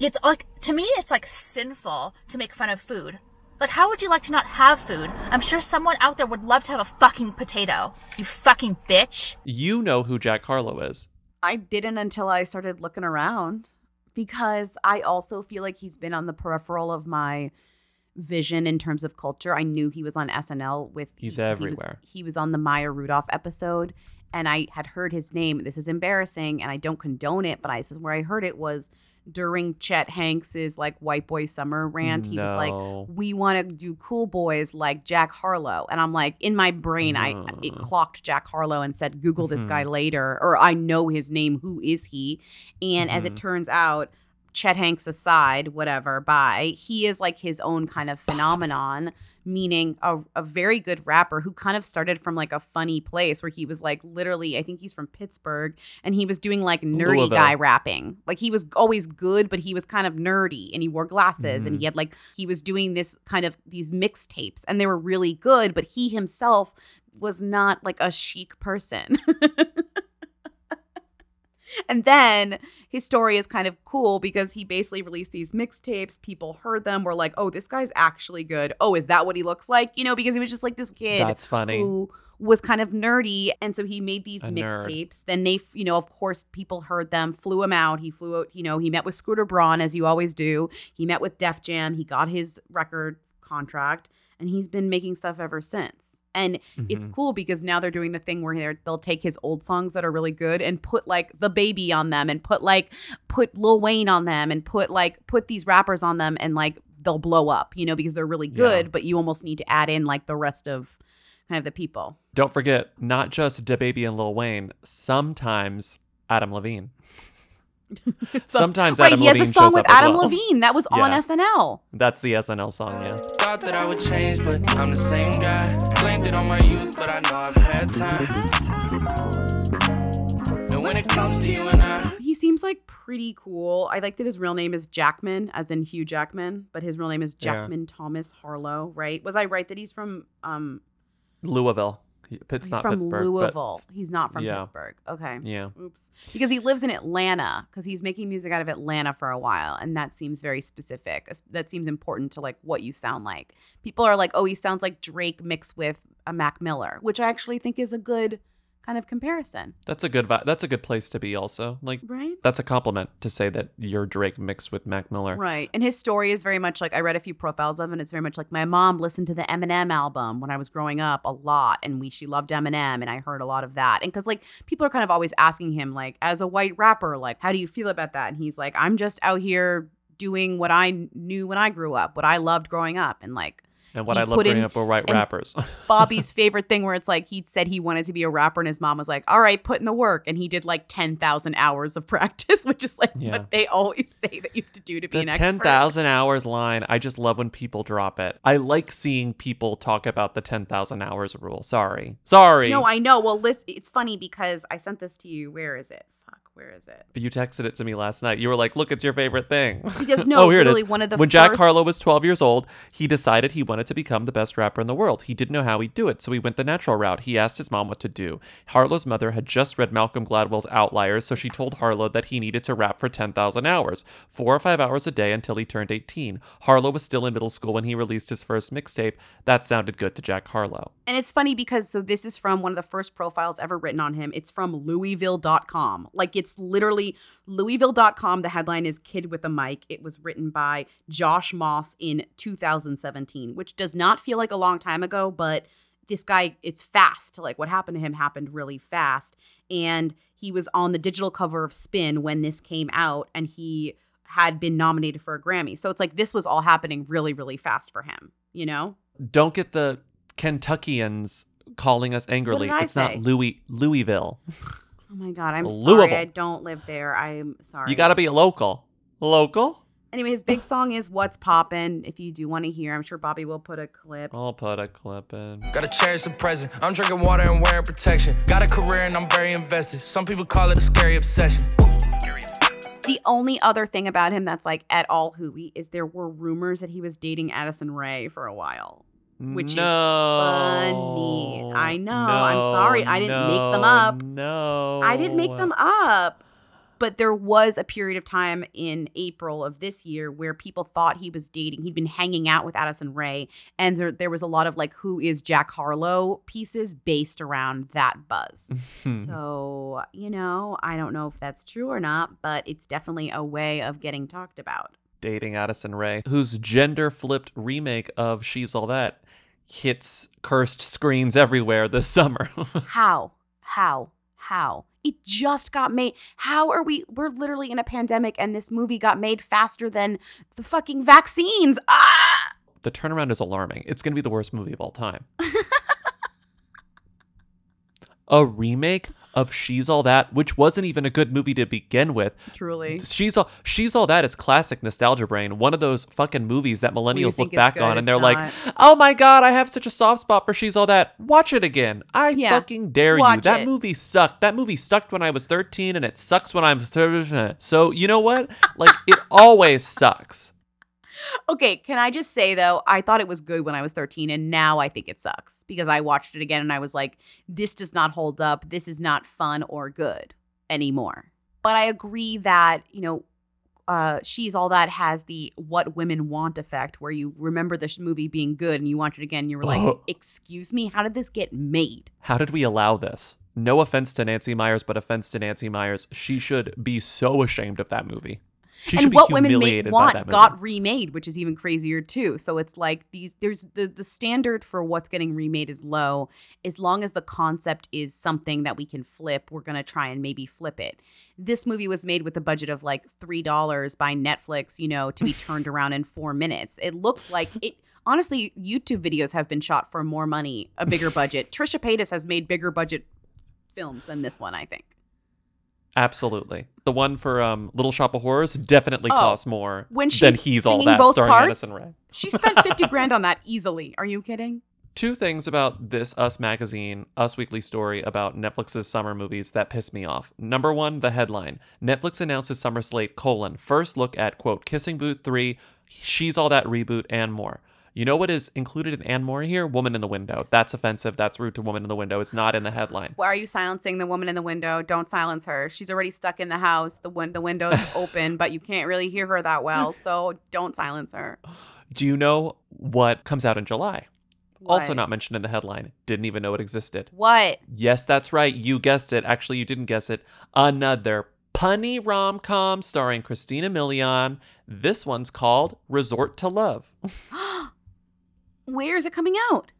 It's like to me it's like sinful to make fun of food. Like how would you like to not have food? I'm sure someone out there would love to have a fucking potato. You fucking bitch. You know who Jack Harlow is. I didn't until I started looking around because I also feel like he's been on the peripheral of my vision in terms of culture. I knew he was on SNL with He's 'cause he was- everywhere. He was, on the Maya Rudolph episode and I had heard his name. This is embarrassing and I don't condone it, but I this is where I heard it was during Chet Hanks's like white boy summer rant. He was like, "We want to do cool boys like Jack Harlow." And I'm like, in my brain I it clocked Jack Harlow and said, "Google this guy Mhm. later," or I know his name. Who is he? And as it Mhm. turns out, Chet Hanks aside, whatever, by he is like his own kind of phenomenon, meaning a, a very good rapper who kind of started from like a funny place where he was like literally, I think he's from Pittsburgh, and he was doing like nerdy Louisville. guy rapping. Like he was always good, but he was kind of nerdy and he wore glasses and Mhm. he had like he was doing this kind of these mixtapes and they were really good, but he himself was not like a chic person. And then his story is kind of cool because he basically released these mixtapes. People heard them, were like, oh, this guy's actually good. Oh, is that what he looks like? You know, because he was just like this kid That's funny. who was kind of nerdy. And so he made these mixtapes. Then they, you know, of course, people heard them, flew him out. He flew out, you know, he met with Scooter Braun, as you always do. He met with Def Jam. He got his record contract, and he's been making stuff ever since. And it's Mhm. cool because now they're doing the thing where they'll take his old songs that are really good and put like DaBaby on them and put like put Lil Wayne on them and put like put these rappers on them and like they'll blow up, you know, because they're really good, but you almost need to add in like the rest of kind of the people. Don't forget, not just DaBaby and Lil Wayne. Sometimes Adam Levine. Sometimes right, Adam he has a song with Adam well. Levine that was on SNL. That's the SNL song, yeah. Thought that I would change, but I'm the same guy. Blamed it on my youth, but I know I've had time. And when it comes to you and I, He seems like pretty cool. I like that his real name is Jackman, as in Hugh Jackman, but his real name is Yeah. Jackman Thomas Harlow, right? Was I right that he's from um Louisville. It's he's not from Pittsburgh, but- Louisville. He's not from Yeah. Pittsburgh. Okay. Yeah. Oops. Because he lives in Atlanta because he's making music out of Atlanta for a while and that seems very specific. That seems important to like what you sound like. People are like, "Oh, he sounds like Drake mixed with a Mac Miller," which I actually think is a good kind of comparison. That's a good vi- that's a good place to be also. Like Right. that's a compliment to say that you're Drake mixed with Mac Miller. Right. And his story is very much like I read a few profiles of him and it's very much like my mom listened to the Eminem album when I was growing up a lot and we she loved Eminem and I heard a lot of that. And cuz like people are kind of always asking him like as a white rapper like how do you feel about that? And he's like I'm just out here doing what I knew when I grew up, what I loved growing up and like And what I love in- up were white rappers. Bobby's favorite thing where it's like he said he wanted to be a rapper and his mom was like, "All right, put in the work." And he did like 10,000 hours of practice, which is like Yeah. what they always say that you have to do to be the an expert. 10,000 hours line, I just love when people drop it. I like seeing people talk about the 10,000 hours rule. Sorry. Sorry. No, I know. Well, listen, it's funny because I sent this to you. Where is it? Where is it? You texted it to me last night. You were like, "Look, it's your favorite thing." Because, no, oh, here it is. one of the when Jack first- Harlow was 12 years old, he decided he wanted to become the best rapper in the world. He didn't know how he'd do it, so he went the natural route. He asked his mom what to do. Harlow's mother had just read Malcolm Gladwell's Outliers, so she told Harlow that he needed to rap for 10,000 hours, four or five hours a day until he turned 18. Harlow was still in middle school when he released his first mixtape. That sounded good to Jack Harlow. And it's funny because so this is from one of the first profiles ever written on him. It's from Louisville.com. Like it's literally Louisville.com. The headline is Kid with a Mic. It was written by Josh Moss in 2017, which does not feel like a long time ago, but this guy, it's fast. Like what happened to him happened really fast. And he was on the digital cover of Spin when this came out, and he had been nominated for a Grammy. So it's like this was all happening really, really fast for him, you know? Don't get the Kentuckians calling us angrily. It's say? not Louis Louisville. Oh my god, I'm Louisville. sorry. I don't live there. I'm sorry. You got to be a local. Local? Anyway, his big song is "What's Poppin'." If you do want to hear, I'm sure Bobby will put a clip. I'll put a clip in. Gotta cherish the present. I'm drinking water and wearing protection. Got a career and I'm very invested. Some people call it a scary obsession. The only other thing about him that's like at all hooey is there were rumors that he was dating Addison Rae for a while, which no, is funny. I know. I'm sorry. I didn't make them up. No. I didn't make them up. But there was a period of time in April of this year where people thought he was dating. He'd been hanging out with Addison Rae, and there, there was a lot of like, "Who is Jack Harlow?" pieces based around that buzz. so you know, I don't know if that's true or not, but it's definitely a way of getting talked about. Dating Addison Rae, whose gender flipped remake of She's All That hits cursed screens everywhere this summer. How? How? How? It just got made. How are we? We're literally in a pandemic, and this movie got made faster than the fucking vaccines. Ah! the turnaround is alarming. It's going to be the worst movie of all time. a remake of She's All That, which wasn't even a good movie to begin with. Truly. She's all She's All That is classic nostalgia brain. One of those fucking movies that millennials look back good, on and they're like, "Oh my god, I have such a soft spot for She's All That. Watch it again. I Yeah. fucking dare you. That it. movie sucked. That movie sucked when I was 13 and it sucks when I'm 30. So, you know what? Like it always sucks. Okay, can I just say though, I thought it was good when I was 13 and now I think it sucks because I watched it again and I was like, this does not hold up. This is not fun or good anymore. But I agree that, you know, uh, She's All That has the what women want effect, where you remember the movie being good and you watch it again and you were like, excuse me, how did this get made? How did we allow this? No offense to Nancy Meyers, but offense to Nancy Meyers. She should be so ashamed of that movie. She and what women may want by that movie. got remade, which is even crazier too. So it's like these there's the the standard for what's getting remade is low. As long as the concept is something that we can flip, we're gonna try and maybe flip it. This movie was made with a budget of like three dollars by Netflix, you know, to be turned around in four minutes. It looks like it honestly, YouTube videos have been shot for more money, a bigger budget. Trisha Paytas has made bigger budget films than this one, I think. Absolutely. The one for um, Little Shop of Horrors definitely Oh, costs more when than she's He's All singing That, both starring parts, Addison. She spent 50 grand on that easily. Are you kidding? Two things about this Us magazine, Us Weekly story about Netflix's summer movies that piss me off. Number one, the headline. Netflix announces summer slate, colon, first look at, quote, Kissing Booth 3, She's All That reboot, and more. You know what is included in and more here? Woman in the Window. That's offensive. That's rude to Woman in the Window. It's not in the headline. Why are you silencing the woman in the window? Don't silence her. She's already stuck in the house. The win- the window's open, but you can't really hear her that well, so don't silence her. Do you know what comes out in July? Also not mentioned in the headline. Didn't even know it existed. What? Yes, that's right. You guessed it. Actually, you didn't guess it. Another punny rom com starring Christina Milian. This one's called Resort to Love. Where is it coming out?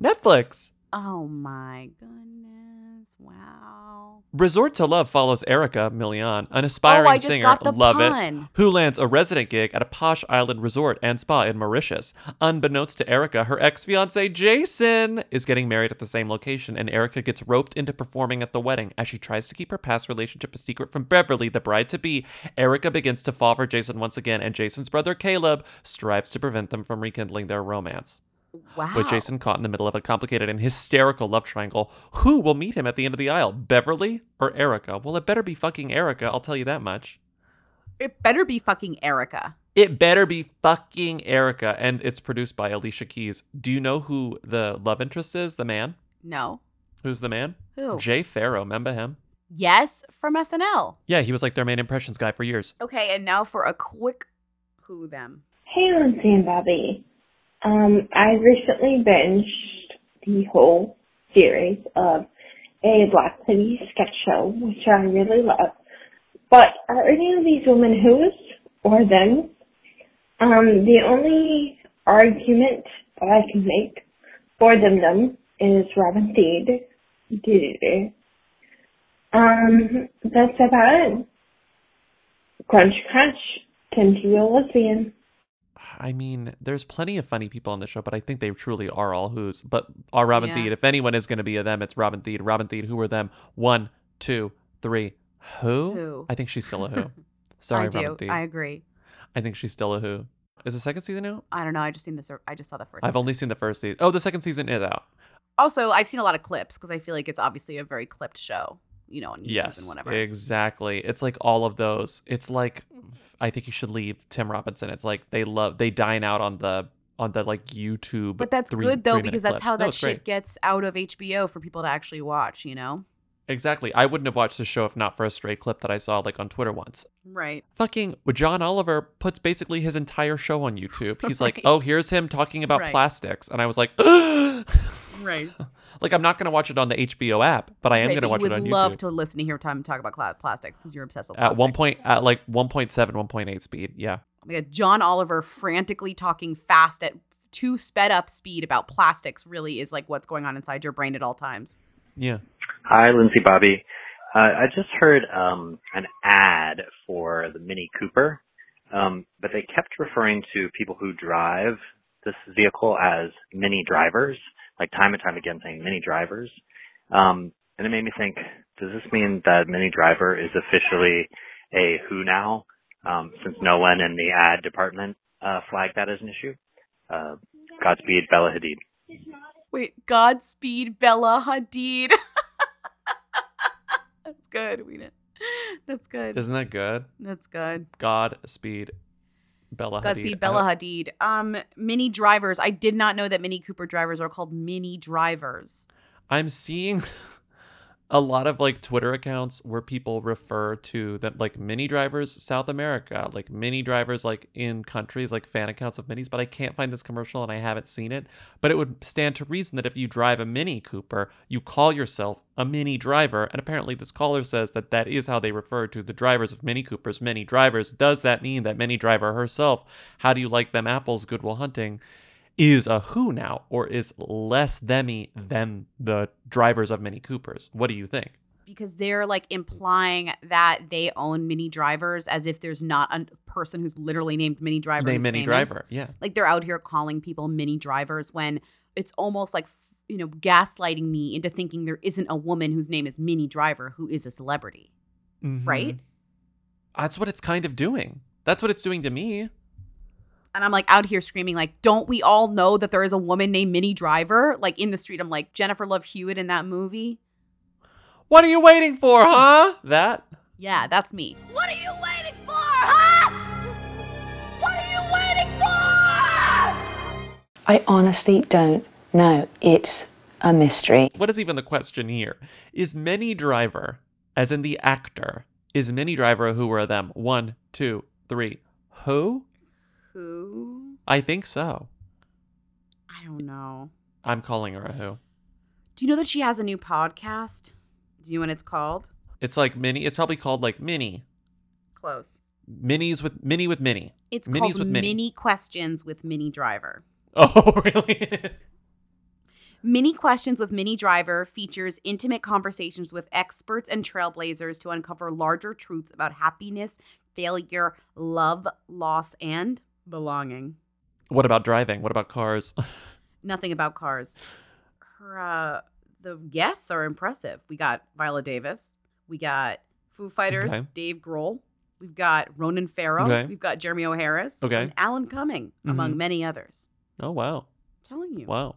Netflix. Oh my goodness. Wow. Resort to Love follows Erica Milian, an aspiring Oh, singer, love pun. it, who lands a resident gig at a posh island resort and spa in Mauritius. Unbeknownst to Erica, her ex-fiance Jason is getting married at the same location, and Erica gets roped into performing at the wedding. As she tries to keep her past relationship a secret from Beverly, the bride-to-be, Erica begins to fall for Jason once again, and Jason's brother Caleb strives to prevent them from rekindling their romance. Wow. With Jason caught in the middle of a complicated and hysterical love triangle, who will meet him at the end of the aisle? Beverly or Erica? Well, it better be fucking Erica, I'll tell you that much. It better be fucking Erica. It better be fucking Erica, and it's produced by Alicia Keys. Do you know who the love interest is? The man? No. Who's the man? Who? Jay Pharoah. Remember him? Yes, from SNL. Yeah, he was like their main impressions guy for years. Okay, and now for a quick who them. Hey, Lindsey and Bobby. Um, I recently binged the whole series of a Black Lady sketch show, which I really love. But are any of these women who's or them? Um, the only argument that I can make for them them is Robin Thede. Um, that's about it. Crunch, crunch. To real lesbian. I mean, there's plenty of funny people on the show, but I think they truly are all who's. But are Robin Yeah. Thede. If anyone is going to be a them, it's Robin Thede. Robin Thede, who are them? One, two, three. Who? Who? I think she's still a who. Sorry, I do. Robin Thede. I agree. I think she's still a who. Is the second season out? I don't know. I just seen this. I just saw the 1st I've only seen the first season. Oh, the second season is out. Also, I've seen a lot of clips because I feel like it's obviously a very clipped show. You know, on YouTube yes, and whatever. exactly. It's like all of those. It's like I think you should leave Tim Robinson. It's like they love they dine out on the on the like YouTube. But that's three- good though because that's clips. how No, that shit great. gets out of HBO for people to actually watch. You know. Exactly. I wouldn't have watched the show if not for a stray clip that I saw like on Twitter once. Right. Fucking John Oliver puts basically his entire show on YouTube. He's like, "Oh, here's him talking about Right. plastics," and I was like, Right. "Like I'm not gonna watch it on the HBO app, but I am Right, gonna but watch you it would on love to listen to hear time talk about cla- plastics because you're obsessed with At plastics. one point, at like 1.7, 1.8 speed. Yeah. We got John Oliver frantically talking fast at too sped up speed about plastics. Really is like what's going on inside your brain at all times. Yeah. Hi, Lindsey Bobby. Uh, I just heard um, an ad for the Mini Cooper, um, but they kept referring to people who drive this vehicle as mini drivers, like time and time again saying mini drivers. Um, and it made me think, does this mean that mini driver is officially a who now, um, since no one in the ad department uh, flagged that as an issue? Uh, Godspeed, Bella Hadid. Wait, Godspeed, Bella Hadid. That's good. We didn't. That's good. Isn't that good? That's good. Godspeed, Bella Hadid. Godspeed, I Bella don't- Hadid. Um, mini drivers. I did not know that Mini Cooper drivers are called mini drivers. I'm seeing a lot of like Twitter accounts where people refer to them like mini drivers South America, like mini drivers like in countries like fan accounts of minis, but I can't find this commercial and I haven't seen it. But it would stand to reason that if you drive a Mini Cooper, you call yourself a mini driver, and apparently this caller says that that is how they refer to the drivers of Mini Coopers, mini drivers. Does that mean that Minnie Driver herself, how do you like them apples, Good Will Hunting? Is a who now or is less themy than the drivers of Mini Coopers. What do you think? because they're like implying that they own mini drivers as if there's not a person who's literally named Minnie Driver. Mini famous. Driver, yeah. Like they're out here calling people mini drivers when it's almost like you know gaslighting me into thinking there isn't a woman whose name is Minnie Driver who is a celebrity, Mhm. right? That's what it's kind of doing. That's what it's doing to me. And I'm like out here screaming like, don't we all know that there is a woman named Minnie Driver? Like in the street, I'm like Jennifer Love Hewitt in that movie. What are you waiting for, huh? That? Yeah, that's me. What are you waiting for, huh? What are you waiting for? I honestly don't know. It's a mystery. What is even the question here? Is Minnie Driver, as in the actor, is Minnie Driver who are them? One, two, three. Who? Who? I think so. I don't know. I'm calling her a who. Do you know that she has a new podcast? Do you know what it's called? It's like mini. It's probably called like mini. Close. Minis with mini with mini. It's Minis called with Mini. Questions with Minnie Driver. Oh, really? Minnie Questions with Minnie Driver features intimate conversations with experts and trailblazers to uncover larger truths about happiness, failure, love, loss, and belonging. what about driving? What about cars? Nothing about cars. Her uh the guests are impressive. We got Viola Davis, we got Foo Fighters, Okay. Dave Grohl, we've got Ronan Farrow, Okay. we've got Jeremy O. Harris, Okay. and Alan Cumming, among Mhm. many others. oh wow. telling you. Wow.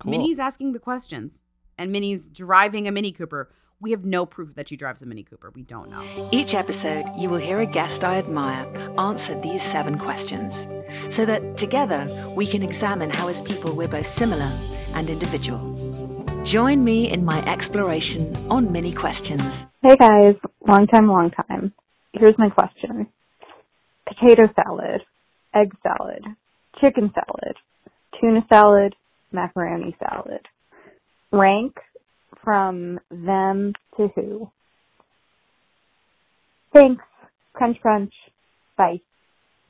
Cool. Minnie's asking the questions, and Minnie's driving a Mini Cooper. We have no proof that she drives a Mini Cooper. We don't know. Each episode, you will hear a guest I admire answer these seven questions so that together we can examine how, as people, we're both similar and individual. Join me in my exploration on many questions. Hey guys, long time, long time. Here's my question. Potato salad, egg salad, chicken salad, tuna salad, macaroni salad. Rank from them to who? Thanks. Crunch crunch. Bye.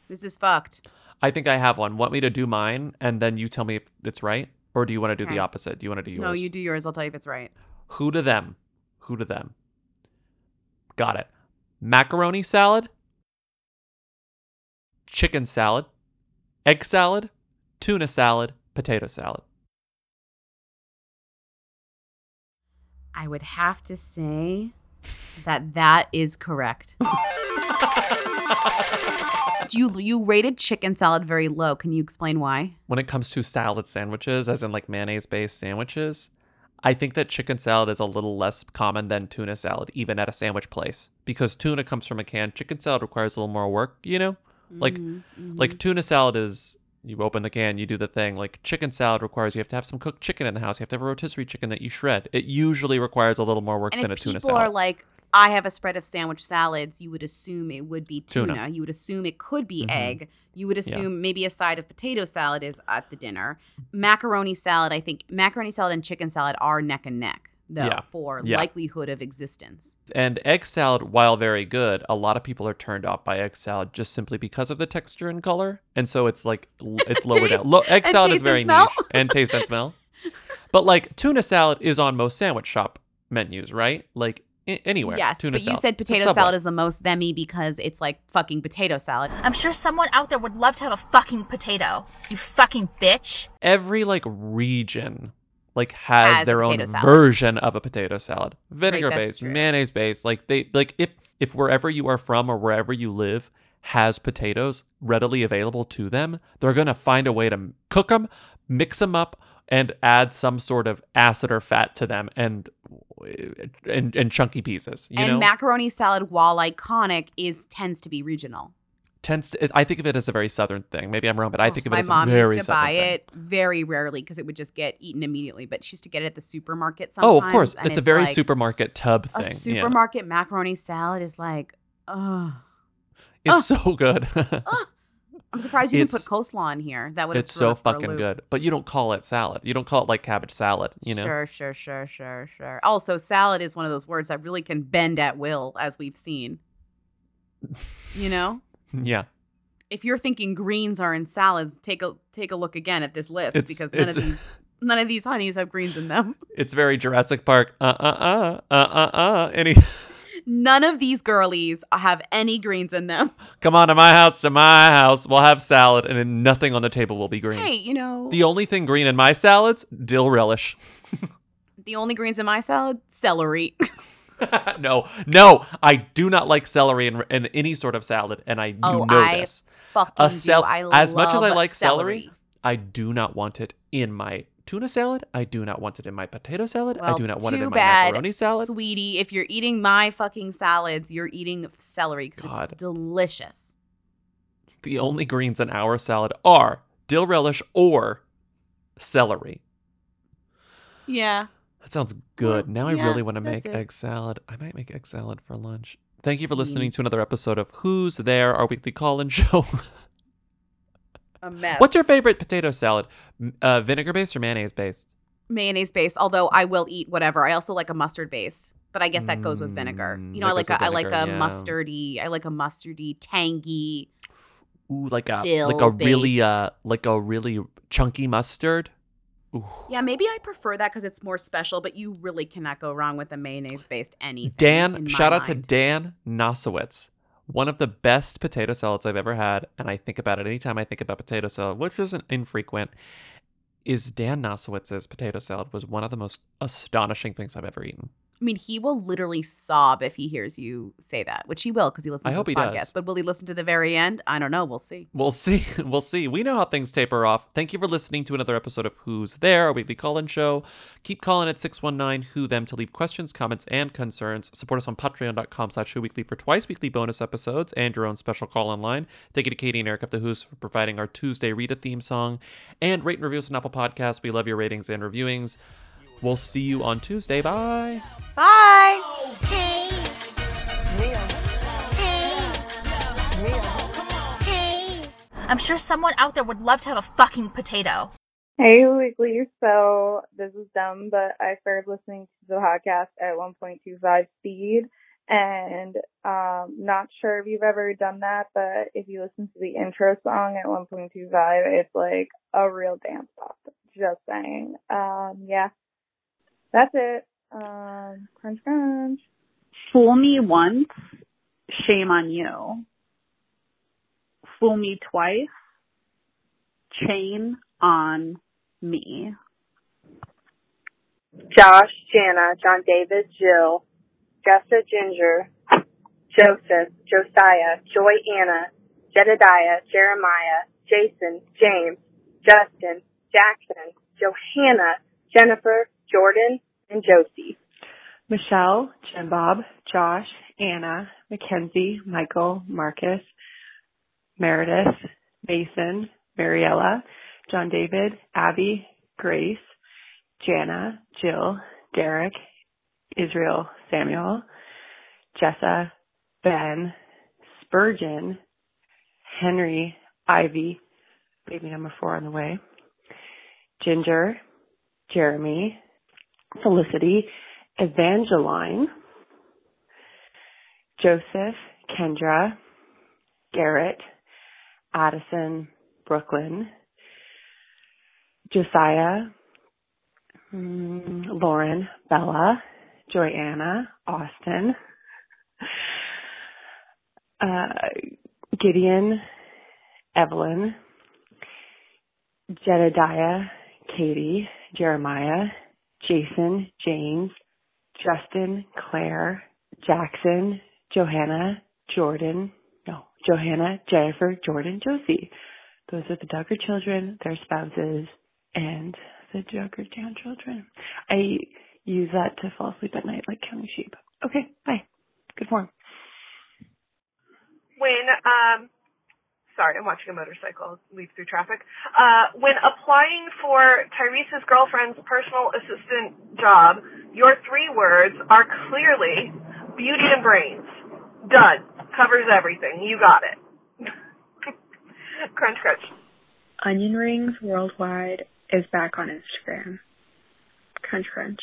This is fucked. I think I have one. Want me to do mine and then you tell me if it's right? Or do you want to do Okay. the opposite? Do you want to do yours? No, you do yours. I'll tell you if it's right. Who to them? Who to them? Got it. Macaroni salad, chicken salad, egg salad, tuna salad, potato salad. I would have to say that that is correct. you you rated chicken salad very low. Can you explain why? When it comes to salad sandwiches, as in like mayonnaise based sandwiches, I think that chicken salad is a little less common than tuna salad, even at a sandwich place. Because tuna comes from a can, chicken salad requires a little more work, you know? Like Mhm, like tuna salad is you open the can, you do the thing. Like chicken salad requires you have to have some cooked chicken in the house. You have to have a rotisserie chicken that you shred. It usually requires a little more work And than a tuna people salad. are like, I have a spread of sandwich salads, you would assume it would be tuna. Tuna. You would assume it could be Mhm. egg. You would Yeah. assume maybe a side of potato salad is at the dinner. Macaroni salad, I think macaroni salad and chicken salad are neck and neck, though, Yeah. for Yeah. likelihood of existence. And egg salad, while very good, a lot of people are turned off by egg salad just simply because of the texture and color. And so it's like it's lower down. Lo- egg salad is very smell. niche and taste and smell. But like tuna salad is on most sandwich shop menus, right? Like a- anywhere. Yes, tuna but you said potato salad is the most themy because it's like fucking potato salad. I'm sure someone out there would love to have a fucking potato. You fucking bitch. Every like region like has, Has their own salad. version of a potato salad. Vinegar that's based, mayonnaise based. Like they like if if wherever you are from or wherever you live has potatoes readily available to them, they're going to find a way to cook them, mix them up and add some sort of acid or fat to them and and, and chunky pieces, you and know? macaroni salad, while iconic, is tends to be regional. Tends to. I think of it as a very southern thing. Maybe I'm wrong, but I oh, think of it My as mom a very used to southern buy thing. it very rarely because it would just get eaten immediately. But she used to get it at the supermarket. Sometimes. Oh, of course, and it's, a very like, supermarket tub A thing. yeah. supermarket macaroni salad is like, oh, It's so good. I'm surprised you didn't put It's- coleslaw in here. That would have it's so fucking good. But you don't call it salad. You don't call it like cabbage salad. You know. Sure, sure, sure, sure, sure. Also, salad is one of those words that really can bend at will, as we've seen. You know, Yeah. if you're thinking greens are in salads, take a take a look again at this list It's- because none of these none of these honeys have greens in them. It's very Jurassic Park. Uh uh uh uh uh uh. Any. None of these girlies have any greens in them. Come on to my house. To my house. We'll have salad, and then nothing on the table will be green. Hey, you know, The only thing green in my salads, dill relish. the only greens in my salad, celery. no, no, I do not like celery in, in any sort of salad, and I you Oh, know I this. fucking A do. cel- I as much as I like celery, celery. I do not want it in my tuna salad. I do not want it in my potato salad. I do not want it in my bad, macaroni salad. sweetie. If you're eating my fucking salads, you're eating celery because it's delicious. The only greens in our salad are dill relish or celery. Yeah. That sounds good. now I yeah, really want to make it. egg salad. I might make egg salad for lunch. Thank you for listening to another episode of Who's There, our weekly call-in show. A mess. What's your favorite potato salad? Uh, vinegar based or mayonnaise based? mayonnaise based? Although I will eat whatever. I also like a mustard base, but I guess that goes with vinegar. You know, I like a, with I like a yeah. mustardy. I like a mustardy, tangy. Ooh, like a like a really uh like a really chunky mustard. Yeah, maybe I prefer that because it's more special. But you really cannot go wrong with a mayonnaise based anything. Dan, shout out to. Dan Nosowitz. One of the best potato salads I've ever had, and I think about it anytime I think about potato salad, which isn't infrequent, is Dan Nosowitz's potato salad was one of the most astonishing things I've ever eaten. I mean, he will literally sob if he hears you say that, which he will because he listens I to hope this he podcast. does. But will he listen to the very end? I don't know. We'll see. We'll see. We'll see. We know how things taper off. Thank you for listening to another episode of Who's There, our weekly call-in show. Keep calling at 619 Who Them to leave questions, comments, and concerns. Support us on patreon.com slash Who Weekly for twice weekly bonus episodes and your own special call-in line. Thank you to Katie and Eric of the Who's for providing our Tuesday Rita theme song. And rate and review us on Apple Podcasts. We love your ratings and reviewings. We'll see you on Tuesday. Bye. Bye. Hey. I'm sure someone out there would love to have a fucking potato. Hey, Weekly. So this is dumb, but I started listening to the podcast at 1.25 speed, and um, not sure if you've ever done that, but if you listen to the intro song at 1.25, it's like a real dance off. Just saying. Um, yeah, that's it. Um, crunch, crunch. Fool me once, shame on you. Fool me twice, chain on me. Josh, Jana, John David, Jill, Jessa, Jinger, Joseph, Josiah, Joy, Anna, Jedidiah, Jeremiah, Jason, James, Justin, Jackson, Johannah, Jennifer, Jordyn, and Josie. Michelle, Jim Bob, Josh, Anna, Mackenzie, Michael, Marcus, Meredith, Mason, Maryella, John David, Abby, Grace, Jana, Jill, Derek, Israel, Samuel, Jessa, Ben, Spurgeon, Henry, Ivy, baby number four on the way, Jinger, Jeremy, Felicity, Evangeline, Joseph, Kendra, Garrett, Addison, Brooklyn, Josiah, mm, Lauren, Bella, Joy-Anna, Austin, uh, Gideon, Evelyn, Jedidiah, Katie, Jeremiah, Jason, James, Justin, Claire, Jackson, Johannah, Jordyn, no, Johannah, Jennifer, Jordyn, Josie. Those are the Duggar children, their spouses, and the Duggar children. I use that to fall asleep at night like counting sheep. Okay, bye. Good form. when um sorry, I'm watching a motorcycle leave through traffic. Uh, when applying for Tyrese's girlfriend's personal assistant job, your three words are clearly beauty and brains. Done. Covers everything. You got it. crunch, crunch. Onion Rings Worldwide is back on Instagram. Crunch Crunch.